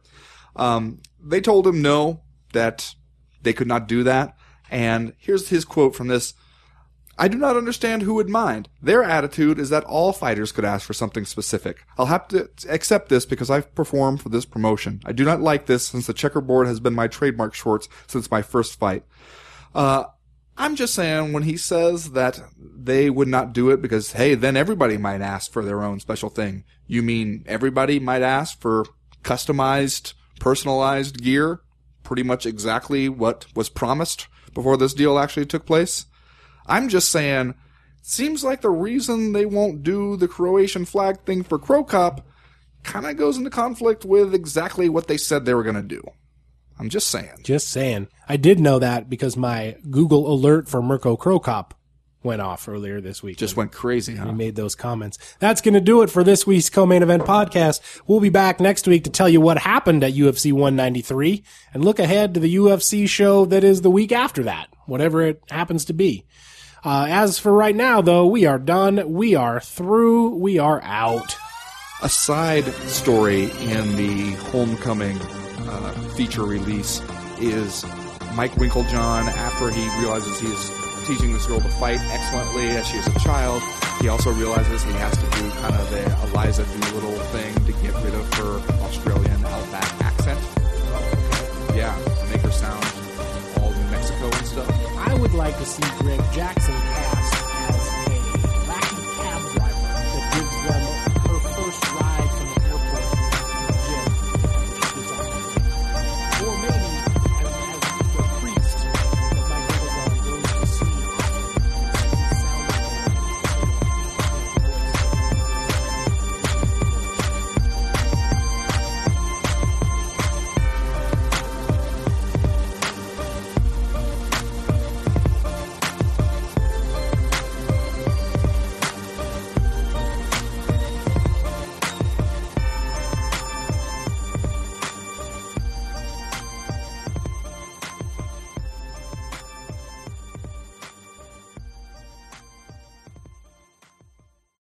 Um, they told him no, that they could not do that. And here's his quote from this. I do not understand who would mind. Their attitude is that all fighters could ask for something specific. I'll have to accept this because I've performed for this promotion. I do not like this since the checkerboard has been my trademark shorts since my first fight. Uh, I'm just saying when he says that they would not do it because, hey, then everybody might ask for their own special thing. You mean everybody might ask for customized, personalized gear? Pretty much exactly what was promised before this deal actually took place? I'm just saying, seems like the reason they won't do the Croatian flag thing for Cro Cop kind of goes into conflict with exactly what they said they were going to do. I'm just saying. Just saying. I did know that because my Google alert for Mirko Cop went off earlier this week. Just went crazy, huh? We made those comments. That's going to do it for this week's co-main event podcast. We'll be back next week to tell you what happened at UFC 193 and look ahead to the UFC show that is the week after that, whatever it happens to be. Uh, as for right now, though, we are done. We are through. We are out. A side story in the Homecoming uh, feature release is Mike Winkeljohn, after he realizes he's teaching this girl to fight excellently as she is a child, he also realizes he has to do kind of the Eliza Doolittle thing to get rid of her Australian outback accent. Yeah, make her sound all New Mexico and stuff. I would like to see Greg Jackson